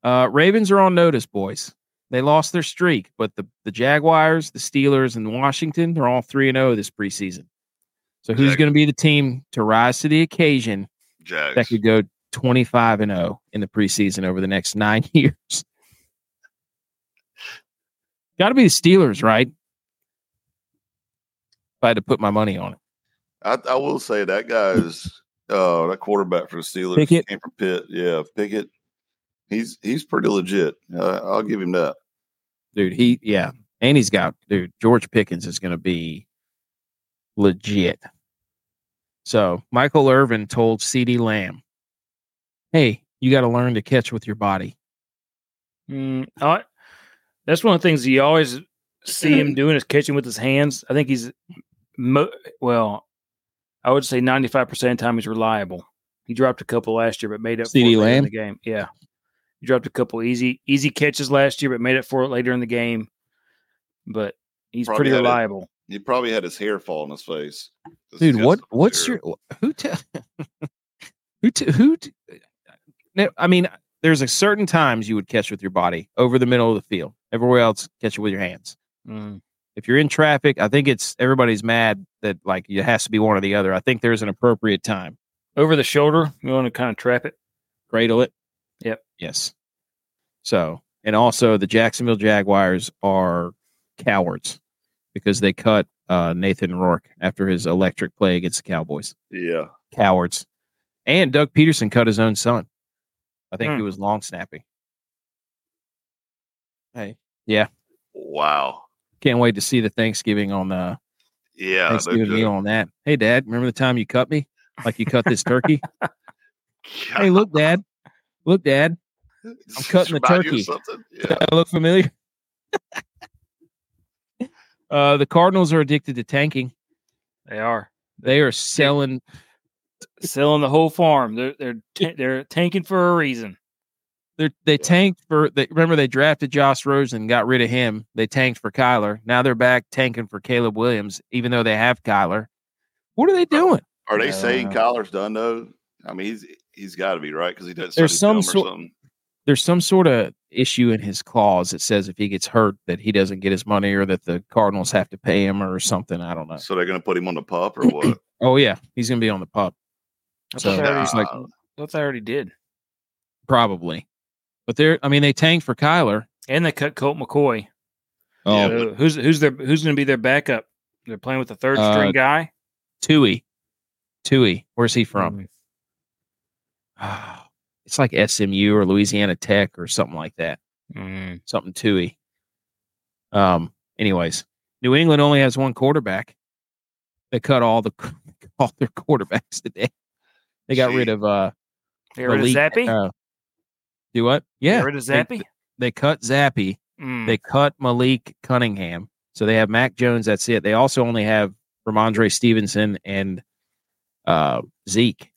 [SPEAKER 1] Uh, Ravens are on notice, boys. They lost their streak, but the, the Jaguars, the Steelers, and Washington, they're all 3 and 0 this preseason. So, who's
[SPEAKER 3] Jag-
[SPEAKER 1] going to be the team to rise to the occasion
[SPEAKER 3] Jags.
[SPEAKER 1] that could go 25 and 0 in the preseason over the next nine years? Got to be the Steelers, right? If I had to put my money on it.
[SPEAKER 3] I, I will say that guy is uh that quarterback for the Steelers
[SPEAKER 1] Pickett?
[SPEAKER 3] came from Pitt. Yeah, Pickett. He's he's pretty legit. Uh, I'll give him that.
[SPEAKER 1] dude. He yeah, and he's got dude. George Pickens is going to be legit. So Michael Irvin told CeeDee Lamb, "Hey, you got to learn to catch with your body."
[SPEAKER 2] Mm, I- that's one of the things you always see him doing is catching with his hands. I think he's mo- well, I would say 95% of the time he's reliable. He dropped a couple last year, but made up
[SPEAKER 1] CeeDee
[SPEAKER 2] for it in the game. Yeah. He dropped a couple easy easy catches last year, but made up for it later in the game. But he's
[SPEAKER 3] Probably
[SPEAKER 2] pretty
[SPEAKER 3] had it-
[SPEAKER 2] reliable.
[SPEAKER 3] He probably had his hair fall on his face.
[SPEAKER 1] dude what what's
[SPEAKER 3] hair.
[SPEAKER 1] your who t- who t- who t- Now, i mean there's a certain times you would catch with your body over the middle of the field everywhere else catch it with your hands
[SPEAKER 2] Mm.
[SPEAKER 1] if you're in traffic i think it's everybody's mad that like it has to be one or the other i think there's an appropriate time
[SPEAKER 2] Over the shoulder, you want to kind of trap it.
[SPEAKER 1] cradle it
[SPEAKER 2] Yep.
[SPEAKER 1] yes so and also the jacksonville jaguars are cowards because they cut uh, nathan rourke after his electric play against the cowboys
[SPEAKER 3] Yeah.
[SPEAKER 1] cowards. And Doug Pederson cut his own son. I think
[SPEAKER 2] Hmm.
[SPEAKER 1] he was long snappy. Hey, yeah.
[SPEAKER 3] Wow.
[SPEAKER 1] can't wait to see the Thanksgiving on the
[SPEAKER 3] Yeah.
[SPEAKER 1] Thanksgiving meal on that. Hey, Dad, remember the time you cut me? Like you cut this turkey? hey, look, Dad. Look, Dad. I'm cutting the
[SPEAKER 3] Remind you of
[SPEAKER 1] turkey.
[SPEAKER 3] something?
[SPEAKER 1] Does
[SPEAKER 3] Yeah.
[SPEAKER 1] that look familiar? uh, the Cardinals are addicted to tanking.
[SPEAKER 2] They are
[SPEAKER 1] They are selling.
[SPEAKER 2] Selling the whole farm. They're they're ta- they're tanking for a reason.
[SPEAKER 1] They're, they tanked for. They, remember, they drafted Josh Rosen, got rid of him. They tanked for Kyler. Now they're back tanking for Caleb Williams, even though they have Kyler. What are they doing?
[SPEAKER 3] Are they
[SPEAKER 2] I
[SPEAKER 3] saying
[SPEAKER 2] know.
[SPEAKER 3] Kyler's done though? I mean, he's he's got to be right because he doesn't.
[SPEAKER 1] There's some sort- There's some sort of issue in his clause that says if he gets hurt, that he doesn't get his money, or that the Cardinals have to pay him, or something. I don't know.
[SPEAKER 3] So they're going to put him on the pup or what?
[SPEAKER 1] Oh yeah, he's gonna be on the pup
[SPEAKER 2] I
[SPEAKER 1] So,
[SPEAKER 2] thought they already,
[SPEAKER 1] it's like-
[SPEAKER 2] I already did.
[SPEAKER 1] probably. But they're. I mean, they tanked for Kyler.
[SPEAKER 2] And they cut Colt McCoy.
[SPEAKER 1] Oh,
[SPEAKER 2] So who's who's their who's going to be their backup? They're playing with the third
[SPEAKER 1] Uh,
[SPEAKER 2] string guy.
[SPEAKER 1] Tui. Tui. Where's he from?
[SPEAKER 2] Mm.
[SPEAKER 1] It's like SMU or Louisiana Tech or something like that.
[SPEAKER 2] Mm.
[SPEAKER 1] something tooey. Um. Anyways, New England only has one quarterback. They cut all the all their quarterbacks today. They got rid of uh.
[SPEAKER 2] They rid of Zappe.
[SPEAKER 1] uh, do what? Yeah,
[SPEAKER 2] rid of
[SPEAKER 1] they-
[SPEAKER 2] Zappe.
[SPEAKER 1] They, cut Zappe.
[SPEAKER 2] Mm.
[SPEAKER 1] They cut Malik Cunningham. So they have Mac Jones. That's it. They also only have Rhamondre Stevenson and uh, Zeke.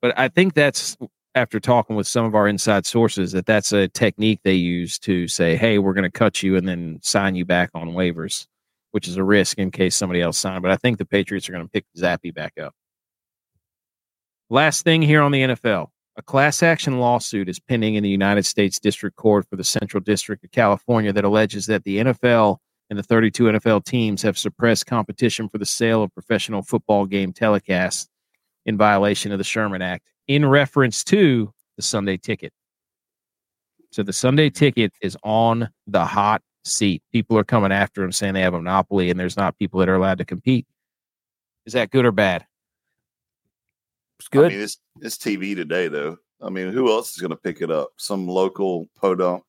[SPEAKER 1] But I think that's after talking with some of our inside sources that that's a technique they use to say, "Hey, we're going to cut you and then sign you back on waivers," which is a risk in case somebody else signed. But I think the Patriots are going to pick Zappe back up. Last thing here on the NFL. A class action lawsuit is pending in the United States District Court for the Central District of California that alleges that the NFL and the 32 NFL teams have suppressed competition for the sale of professional football game telecasts in violation of the Sherman Act in reference to the Sunday ticket. So the Sunday ticket is on the hot seat. People are coming after them saying they have a monopoly and there's not people that are allowed to compete. Is that good or bad?
[SPEAKER 2] It's good.
[SPEAKER 3] I mean, it's it's TV today though. I mean, who else is going to pick it up? Some local podunk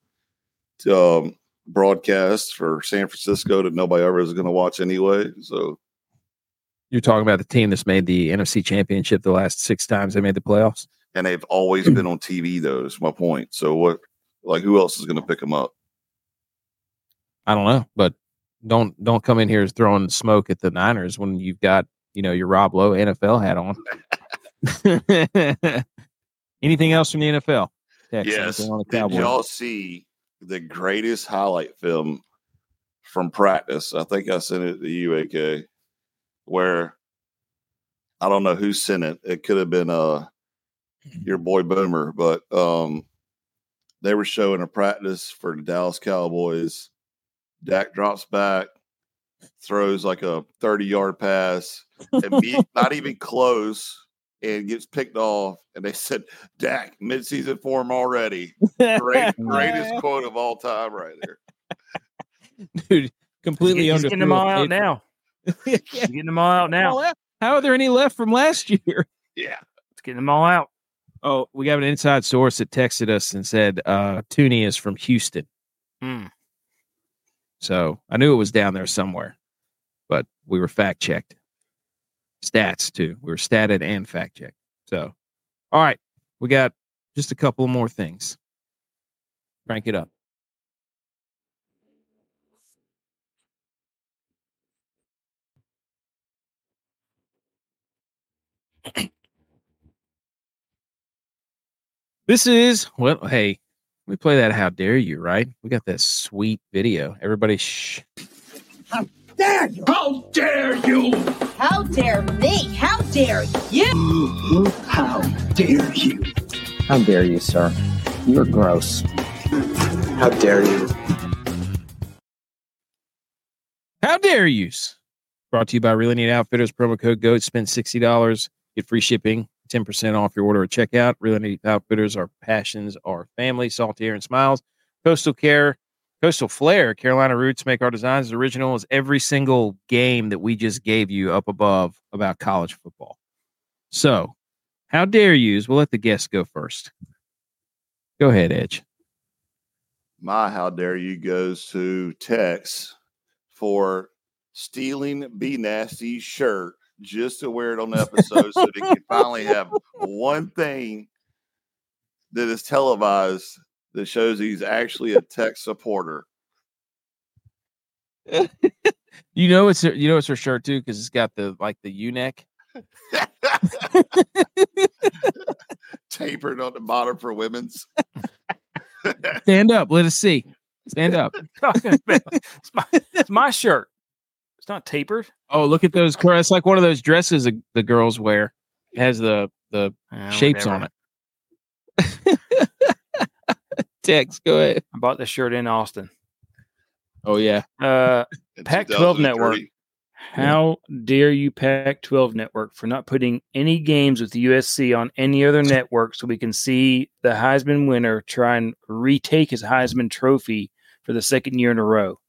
[SPEAKER 3] um, broadcast for San Francisco that nobody ever is going to watch anyway. So
[SPEAKER 1] You're talking about the team that's made the NFC championship the last six times they made the playoffs.
[SPEAKER 3] and they've always been on TV though. That's my point. So what? Like, who else is going to pick them up?
[SPEAKER 1] I don't know, but don't don't come in here throwing smoke at the Niners when you've got you know your Rob Lowe NFL hat on. Anything else from the NFL?
[SPEAKER 3] Yes.
[SPEAKER 1] the
[SPEAKER 3] Did y'all see the greatest highlight film from practice? I think I sent it to you, AK, where I don't know who sent it. It could have been uh your boy Boomer, but um they were showing a practice for the Dallas Cowboys. Dak drops back, throws like a 30 yard pass, and be, not even close, and gets picked off. And they said, Dak, midseason form already. Great, greatest quote of all time, right there.
[SPEAKER 1] Dude, completely
[SPEAKER 2] He's
[SPEAKER 1] under.
[SPEAKER 2] getting them all out now. He's getting them all out now.
[SPEAKER 1] How are there any left from last year?
[SPEAKER 3] Yeah.
[SPEAKER 2] It's getting them all out.
[SPEAKER 1] Oh, we have an inside source that texted us and said uh Tooney is from Houston.
[SPEAKER 2] Mm.
[SPEAKER 1] So I knew it was down there somewhere, but we were fact checked stats too. We were statted and fact checked. So, all right, we got just a couple more things. Crank it up. This is well, hey, we play that how dare you, right? We got that sweet video. Everybody shh.
[SPEAKER 4] How dare you?
[SPEAKER 5] How dare you?
[SPEAKER 4] How dare me? How dare you?
[SPEAKER 5] How dare you!
[SPEAKER 6] How dare you, sir? You're gross.
[SPEAKER 7] How dare you?
[SPEAKER 1] How dare you? Brought to you by Really Neat Outfitters. Promo code GOAT. Spend $60. Get free shipping. 10% off your order at checkout. Really Neat Outfitters. Our passions are family, salty air and smiles. Coastal Care, Coastal Flair, Carolina Roots make our designs as original as every single game that we just gave you up above about college football. So, how dare you? We'll let the guests go first. Go ahead, Edge.
[SPEAKER 3] My how dare you goes to Tex for stealing B Nasty shirt just to wear it on the episode so they can finally have one thing that is televised that shows he's actually a tech supporter.
[SPEAKER 1] You know it's her, you know it's her shirt too because it's got the like the U neck.
[SPEAKER 3] Tapered on the bottom for women's.
[SPEAKER 1] Stand up. Let us see. Stand up.
[SPEAKER 2] it's, my, it's my shirt. It's not tapered.
[SPEAKER 1] Oh, look at those. cur- It's like one of those dresses the, the girls wear. It has the the
[SPEAKER 2] Ah,
[SPEAKER 1] shapes
[SPEAKER 2] whatever.
[SPEAKER 1] on it. Tex, go ahead.
[SPEAKER 2] I bought this shirt in Austin.
[SPEAKER 1] Oh yeah.
[SPEAKER 2] Uh,
[SPEAKER 3] in
[SPEAKER 2] Pac-12 network. how dare you, Pac-12 network, for not putting any games with USC on any other network so we can see the Heisman winner try and retake his Heisman trophy for the second year in a row?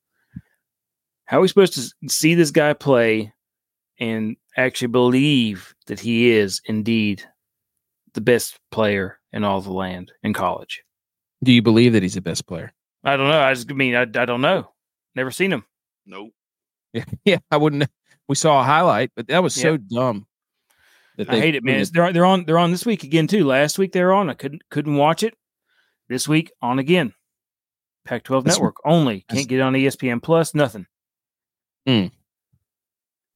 [SPEAKER 2] How are we supposed to see this guy play and actually believe that he is indeed the best player in all the land in college?
[SPEAKER 1] Do you believe that he's the best player?
[SPEAKER 2] I don't know. I just I mean I, I don't know. Never seen him.
[SPEAKER 3] Nope.
[SPEAKER 1] Yeah, I wouldn't. We saw a highlight, but that was so dumb. That
[SPEAKER 2] I hate it, man. It's- They're they're on they're on this week again too. Last week they're on. I couldn't couldn't watch it. This week on again. Pac-12
[SPEAKER 1] That's-
[SPEAKER 2] network only. Can't get on ESPN Plus. Nothing. Hmm.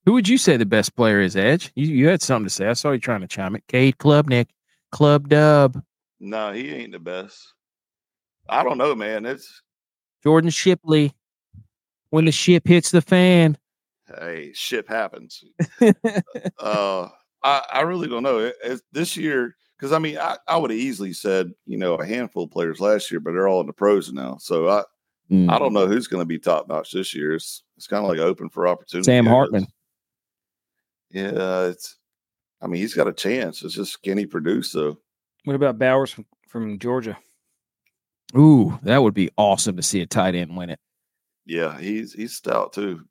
[SPEAKER 1] Who would you say the best player is? Edge. You you had something to say. I saw you trying to chime it. Cade Klubnik, Club Dub,
[SPEAKER 3] No, he ain't the best. I don't know, man. It's
[SPEAKER 1] Jordan Shipley. When the ship hits the fan.
[SPEAKER 3] hey, ship happens. uh, I, I really don't know. It, it's this year, because I mean, I, I would have easily said, you know, a handful of players last year, but they're all in the pros now. So I, I don't know who's going to be top notch this year. It's it's kind of like open for opportunity.
[SPEAKER 1] Sam Hartman.
[SPEAKER 3] Yeah, it's. I mean, he's got a chance. It's just can he produce though?
[SPEAKER 2] What about Bowers from, from Georgia?
[SPEAKER 1] Ooh, that would be awesome to see a tight end win it.
[SPEAKER 3] Yeah, he's he's stout too.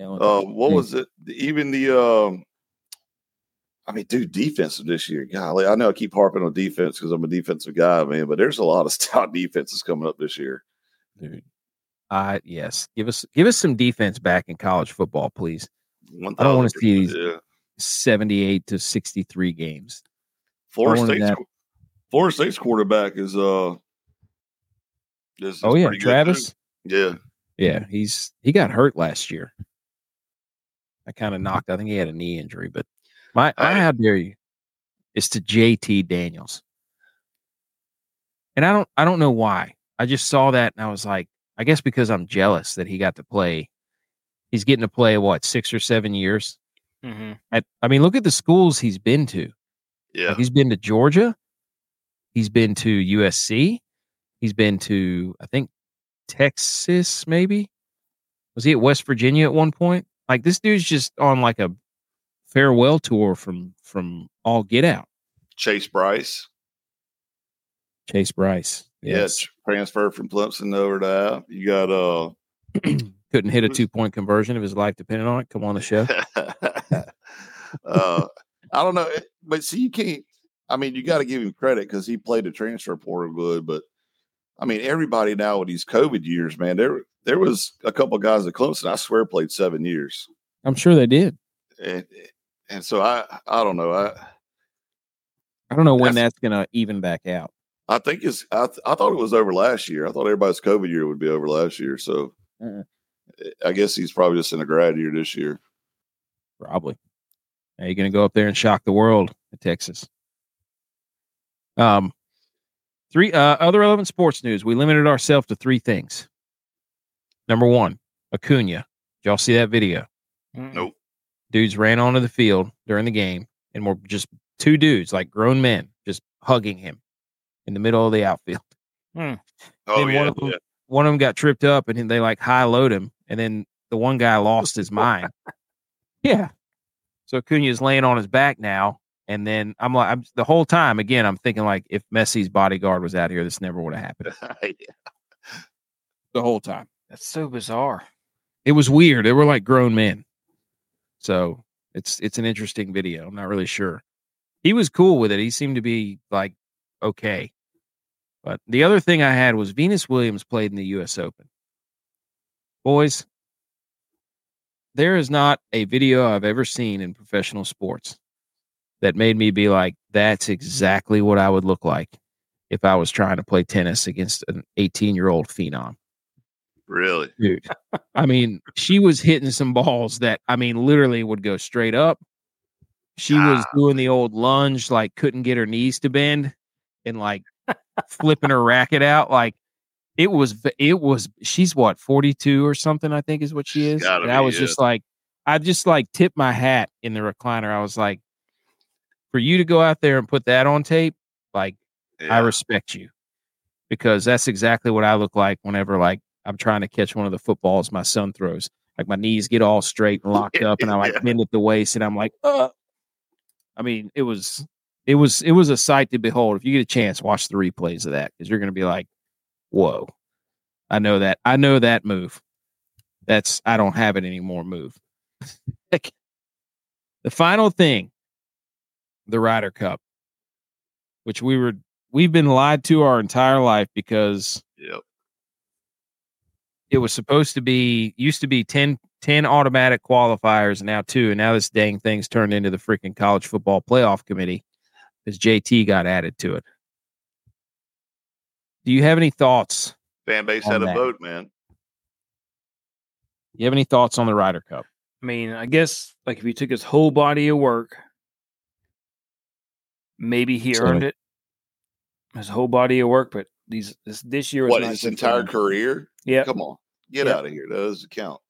[SPEAKER 3] Uh, what was it? Even the um, I mean, dude, defensive this year. Golly, I know I keep harping on defense because I'm a defensive guy, man. But there's a lot of stout defenses coming up this year.
[SPEAKER 1] dude? Uh yes. Give us give us some defense back in college football, please. I don't wanna see these-
[SPEAKER 3] Yeah,
[SPEAKER 1] 78 to 63 games.
[SPEAKER 3] Florida State's. Florida State's quarterback is uh. Is,
[SPEAKER 1] Oh yeah,
[SPEAKER 3] pretty good.
[SPEAKER 1] Travis.
[SPEAKER 3] Yeah,
[SPEAKER 1] Yeah, he's he got hurt last year. I kind of knocked. I think he had a knee injury, but my, my
[SPEAKER 3] Hey.
[SPEAKER 1] how dare you is to JT Daniels. And I don't I don't know why. I just saw that and I was like, I guess because I'm jealous that he got to play. He's getting to play what six or seven years.
[SPEAKER 2] Mm-hmm.
[SPEAKER 1] At I mean, look at the schools he's been to.
[SPEAKER 3] yeah.
[SPEAKER 1] Like, he's been to Georgia. He's been to USC. He's been to, I think, Texas, maybe. Was he at West Virginia at one point? Like this dude's just on like a farewell tour from from all get out.
[SPEAKER 3] Chase Brice.
[SPEAKER 1] Chase Brice. Yes.
[SPEAKER 3] Yeah, transferred from Clemson over to App. You got uh
[SPEAKER 1] Couldn't hit a two point conversion if his life depended on it. Come on the show.
[SPEAKER 3] uh, I don't know, but see, you can't. I mean, you got to give him credit because he played the transfer portal good. But I mean, everybody now with these COVID years, man, there there was a couple guys at Clemson. I swear played seven years,
[SPEAKER 1] I'm sure they did.
[SPEAKER 3] and and so I I don't know. I
[SPEAKER 1] I don't know when
[SPEAKER 3] That's-
[SPEAKER 1] that's gonna even back out.
[SPEAKER 3] I think it's I th- I thought it was over last year. I thought everybody's COVID year would be over last year. So
[SPEAKER 1] Uh-uh.
[SPEAKER 3] I guess he's probably just in a grad year this year.
[SPEAKER 1] Probably. Are you're going to go up there and shock the world at Texas. Um, three uh, other relevant sports news. We limited ourselves to three things. Number one, Acuna. Did y'all see that video?
[SPEAKER 3] Nope.
[SPEAKER 1] Dudes ran onto the field during the game and were just two dudes, like grown men, just hugging him in the middle of the outfield.
[SPEAKER 3] Oh
[SPEAKER 1] And
[SPEAKER 3] yeah,
[SPEAKER 1] one of them,
[SPEAKER 3] yeah.
[SPEAKER 1] one of them got tripped up, and they like high load him, and then the one guy lost his mind. Yeah. So Acuna's laying on his back now, and then I'm like, I'm the whole time again, I'm thinking like, if Messi's bodyguard was out here, this never would have happened. The whole time,
[SPEAKER 2] That's so bizarre.
[SPEAKER 1] it was weird. They were like grown men. So it's it's an interesting video. I'm not really sure. He was cool with it. He seemed to be like okay. But the other thing I had was Venus Williams played in the US Open. Boys, there is not a video I've ever seen in professional sports that made me be like, that's exactly what I would look like if I was trying to play tennis against an 18 year old phenom
[SPEAKER 3] Really?
[SPEAKER 1] dude. I mean, she was hitting some balls that I mean, literally would go straight up. She was
[SPEAKER 3] Ah.
[SPEAKER 1] doing the old lunge, like couldn't get her knees to bend, and like flipping her racket out. Like it was, it was. She's what forty two or something, I think is what she is.
[SPEAKER 3] Gotta
[SPEAKER 1] And I was
[SPEAKER 3] yeah.
[SPEAKER 1] just like, I just like tipped my hat in the recliner. I was like, for you to go out there and put that on tape, like I respect you because that's exactly what I look like whenever like I'm trying to catch one of the footballs my son throws. Like my knees get all straight and locked up, and I like
[SPEAKER 3] Yeah.
[SPEAKER 1] bend at the waist, and I'm like, uh. I mean, it was, it was, it was a sight to behold. If you get a chance, watch the replays of that because you're going to be like, whoa, I know that, I know that move. That's I don't have it anymore. Move. Like, the final thing, the Ryder Cup, which we were we've been lied to our entire life because
[SPEAKER 3] Yep.
[SPEAKER 1] it was supposed to be used to be 10, 10 automatic qualifiers and now two and now this dang thing's turned into the freaking college football playoff committee because jt got added to it do you have any thoughts
[SPEAKER 3] Fan base
[SPEAKER 1] on
[SPEAKER 3] had a
[SPEAKER 1] that.
[SPEAKER 3] vote, man.
[SPEAKER 1] you have any thoughts on the Ryder Cup?
[SPEAKER 2] I mean, I guess like if you took his whole body of work, maybe he
[SPEAKER 1] So-
[SPEAKER 2] earned it. His whole body of work, but these this this year
[SPEAKER 3] What
[SPEAKER 2] not
[SPEAKER 3] his entire
[SPEAKER 2] him.
[SPEAKER 3] career?
[SPEAKER 2] Yeah,
[SPEAKER 3] Come on, get
[SPEAKER 2] Yep.
[SPEAKER 3] out of here. That doesn't count.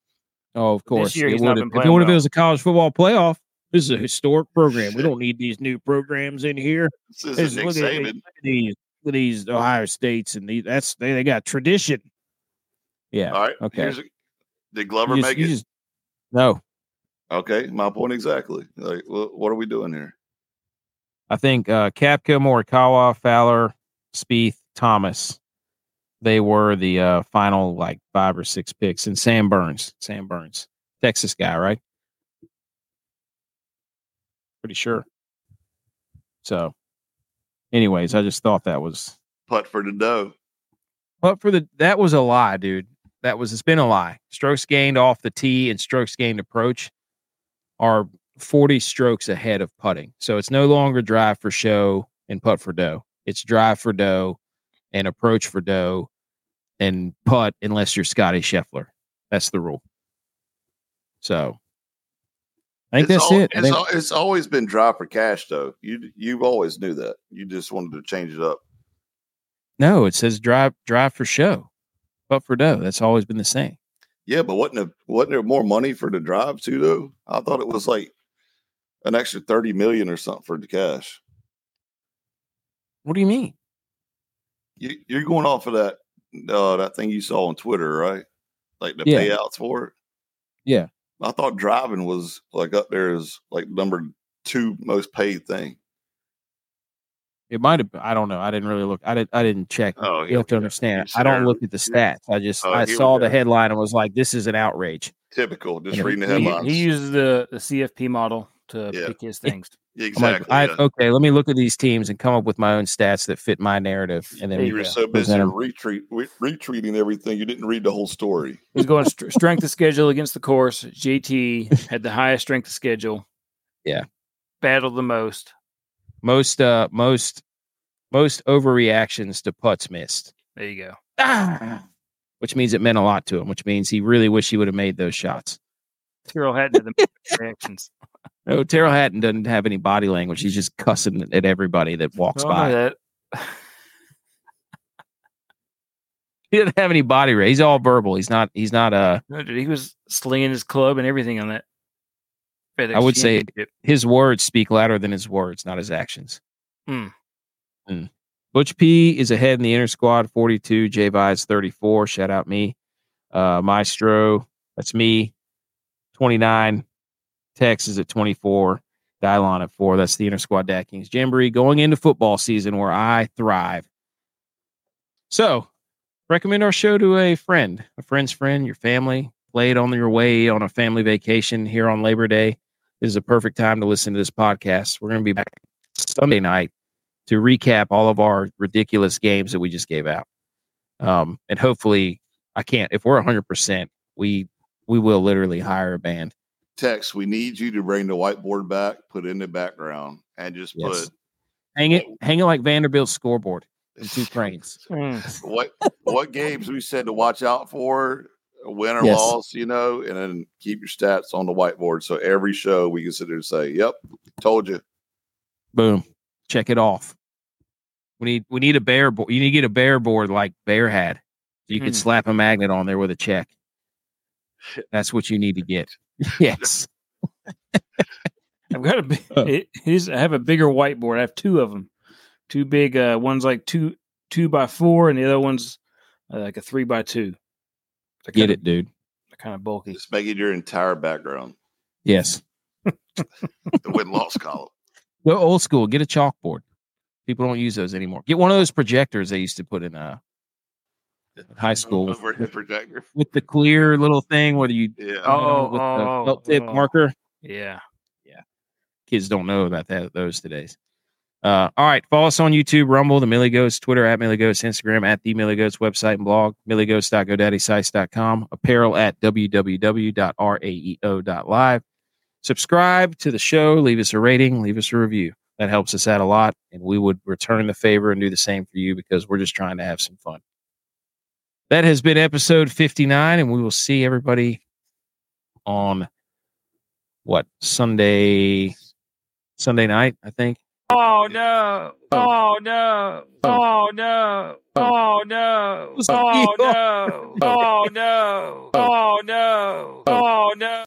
[SPEAKER 1] Oh, of course.
[SPEAKER 2] year
[SPEAKER 1] It
[SPEAKER 2] he's not
[SPEAKER 1] would've- if it
[SPEAKER 2] playing
[SPEAKER 1] would have
[SPEAKER 2] well.
[SPEAKER 1] been a college football playoff, this is a historic program. We don't need these new programs in here.
[SPEAKER 3] This is Nick
[SPEAKER 1] look, at,
[SPEAKER 3] Saban.
[SPEAKER 1] look at these, look at these Ohio States, and these, that's they, they got tradition. Yeah.
[SPEAKER 3] All right.
[SPEAKER 1] okay.
[SPEAKER 3] Here's a, did Glover
[SPEAKER 1] just-
[SPEAKER 3] make it?
[SPEAKER 1] just- no,
[SPEAKER 3] okay, my point exactly. Like, what are we doing here?
[SPEAKER 1] I think uh, Koepka, Morikawa, Fowler, Spieth, Thomas, they were the uh, final like five or six picks, and Sam Burns, Sam Burns, Texas guy, right? Pretty sure. So, anyways, I just thought that was
[SPEAKER 3] Putt for the dough.
[SPEAKER 1] But for the that was a lie, dude. That was it's been a lie. Strokes gained off the tee and strokes gained approach are 40 strokes ahead of putting. So it's no longer drive for show and putt for dough. It's drive for dough and approach for dough and putt unless you're Scotty Scheffler. That's the rule. So I think
[SPEAKER 3] It's
[SPEAKER 1] that's
[SPEAKER 3] al-
[SPEAKER 1] it.
[SPEAKER 3] It's,
[SPEAKER 1] think-
[SPEAKER 3] al- it's always been drive for cash, though. You you always knew that. You just wanted to change it up.
[SPEAKER 1] no, it says drive drive for show, putt for dough. That's always been the same.
[SPEAKER 3] Yeah, but wasn't it, wasn't there more money for the drive too? Though I thought it was like an extra thirty million or something for the cash.
[SPEAKER 1] What do you mean?
[SPEAKER 3] You, you're going off of that uh, that thing you saw on Twitter, right? Like the
[SPEAKER 1] Yeah.
[SPEAKER 3] payouts for it.
[SPEAKER 1] Yeah.
[SPEAKER 3] I thought driving was like up there as like number two most paid thing.
[SPEAKER 1] It might have. I don't know. I didn't really look. I didn't. I didn't check.
[SPEAKER 3] Oh,
[SPEAKER 1] you have to understand. I don't look at the stats. I just
[SPEAKER 3] Oh,
[SPEAKER 1] I saw the headline and was like, "This is an outrage."
[SPEAKER 3] Typical. Just
[SPEAKER 1] Yeah,
[SPEAKER 3] reading the
[SPEAKER 2] he,
[SPEAKER 3] headlines.
[SPEAKER 2] he uses the the CFP model to
[SPEAKER 3] Yeah.
[SPEAKER 2] pick his things.
[SPEAKER 3] Exactly.
[SPEAKER 1] like, I,
[SPEAKER 3] yeah.
[SPEAKER 1] okay, let me look at these teams and come up with my own stats that fit my narrative, and then
[SPEAKER 2] There
[SPEAKER 3] you were
[SPEAKER 2] go.
[SPEAKER 3] so busy
[SPEAKER 1] present 'em.
[SPEAKER 3] retreat, re- retweeting everything, you didn't read the whole story.
[SPEAKER 2] He's going st- strength of schedule against the course. JT had the highest strength of schedule.
[SPEAKER 1] Yeah.
[SPEAKER 2] battled the most.
[SPEAKER 1] most uh most most overreactions to putts missed,
[SPEAKER 2] There you go.
[SPEAKER 1] ah, which means it meant a lot to him. Which means he really wished he would have made those shots.
[SPEAKER 2] Tyrrell Hatton had the reactions.
[SPEAKER 1] No, Tyrrell Hatton doesn't have any body language. He's just cussing at everybody that walks
[SPEAKER 2] Oh,
[SPEAKER 1] by.
[SPEAKER 2] that.
[SPEAKER 1] He doesn't have any body. He's all verbal. He's not. He's not. Uh,
[SPEAKER 2] No, dude, he was slinging his club and everything on that. FedEx
[SPEAKER 1] I would say- his words speak louder than his words, not his actions.
[SPEAKER 2] Hmm.
[SPEAKER 1] Hmm. Butch P is ahead in the inner squad, 42. J Vi's 34. Shout out me. Uh, Maestro, that's me, 29. Tex is at 24. Dylon at four. That's the inner squad DraftKings Jamboree going into football season where I thrive. So, recommend our show to a friend, a friend's friend, your family. Play it on your way on a family vacation here on Labor Day this is a perfect time to listen to this podcast. We're going to be back Sunday night to recap all of our ridiculous games that we just gave out. Um, and hopefully, I can't. If we're 100%, we we will literally hire a band.
[SPEAKER 3] Tex, we need you to bring the whiteboard back, put it in the background, and just
[SPEAKER 1] Yes. Hang it, hang it like Vanderbilt's scoreboard and two
[SPEAKER 3] put
[SPEAKER 1] cranes.
[SPEAKER 2] Mm.
[SPEAKER 3] what what games we said to watch out for, win or
[SPEAKER 1] Yes.
[SPEAKER 3] loss, you know, and then keep your stats on the whiteboard. So every show we can sit there and say, "Yep, told you."
[SPEAKER 1] Boom, check it off. We need we need a bear board. You need to get a bear board like Bear had. You could
[SPEAKER 2] Hmm.
[SPEAKER 1] slap a magnet on there with a check. That's what you need to get. yes.
[SPEAKER 2] I've got a big.
[SPEAKER 1] Oh.
[SPEAKER 2] It, it is, I have a bigger whiteboard. I have two of them. Two big. Uh, one's like two two by four, and the other one's uh, like a three by two. They're
[SPEAKER 1] Get
[SPEAKER 2] kinda,
[SPEAKER 1] it, dude.
[SPEAKER 2] They're kind of bulky.
[SPEAKER 3] Just make it your entire background.
[SPEAKER 1] Yes.
[SPEAKER 3] The win loss column.
[SPEAKER 1] Go old school. Get a chalkboard. People don't use those anymore. Get one of those projectors they used to put in uh high school with,
[SPEAKER 3] Overhead projector.
[SPEAKER 1] with the clear little thing where you
[SPEAKER 3] Yeah.
[SPEAKER 2] Oh,
[SPEAKER 1] with
[SPEAKER 2] oh,
[SPEAKER 1] the felt tip
[SPEAKER 2] oh.
[SPEAKER 1] marker.
[SPEAKER 2] Yeah, yeah.
[SPEAKER 1] Kids don't know about that those today's. Uh, all right, follow us on YouTube, Rumble, the Millie Ghost, Twitter at Millie Ghost, Instagram at the Millie Ghost, website and blog, millieghost.godaddysites.com, apparel at www.raeo.live. Subscribe to the show, leave us a rating, leave us a review. That helps us out a lot, and we would return the favor and do the same for you because we're just trying to have some fun. That has been episode 59, and we will see everybody on what Sunday Sunday night, I think.
[SPEAKER 2] Oh no! Oh, oh no! Oh no! Oh no! Oh no! Oh no! Oh no! Oh no!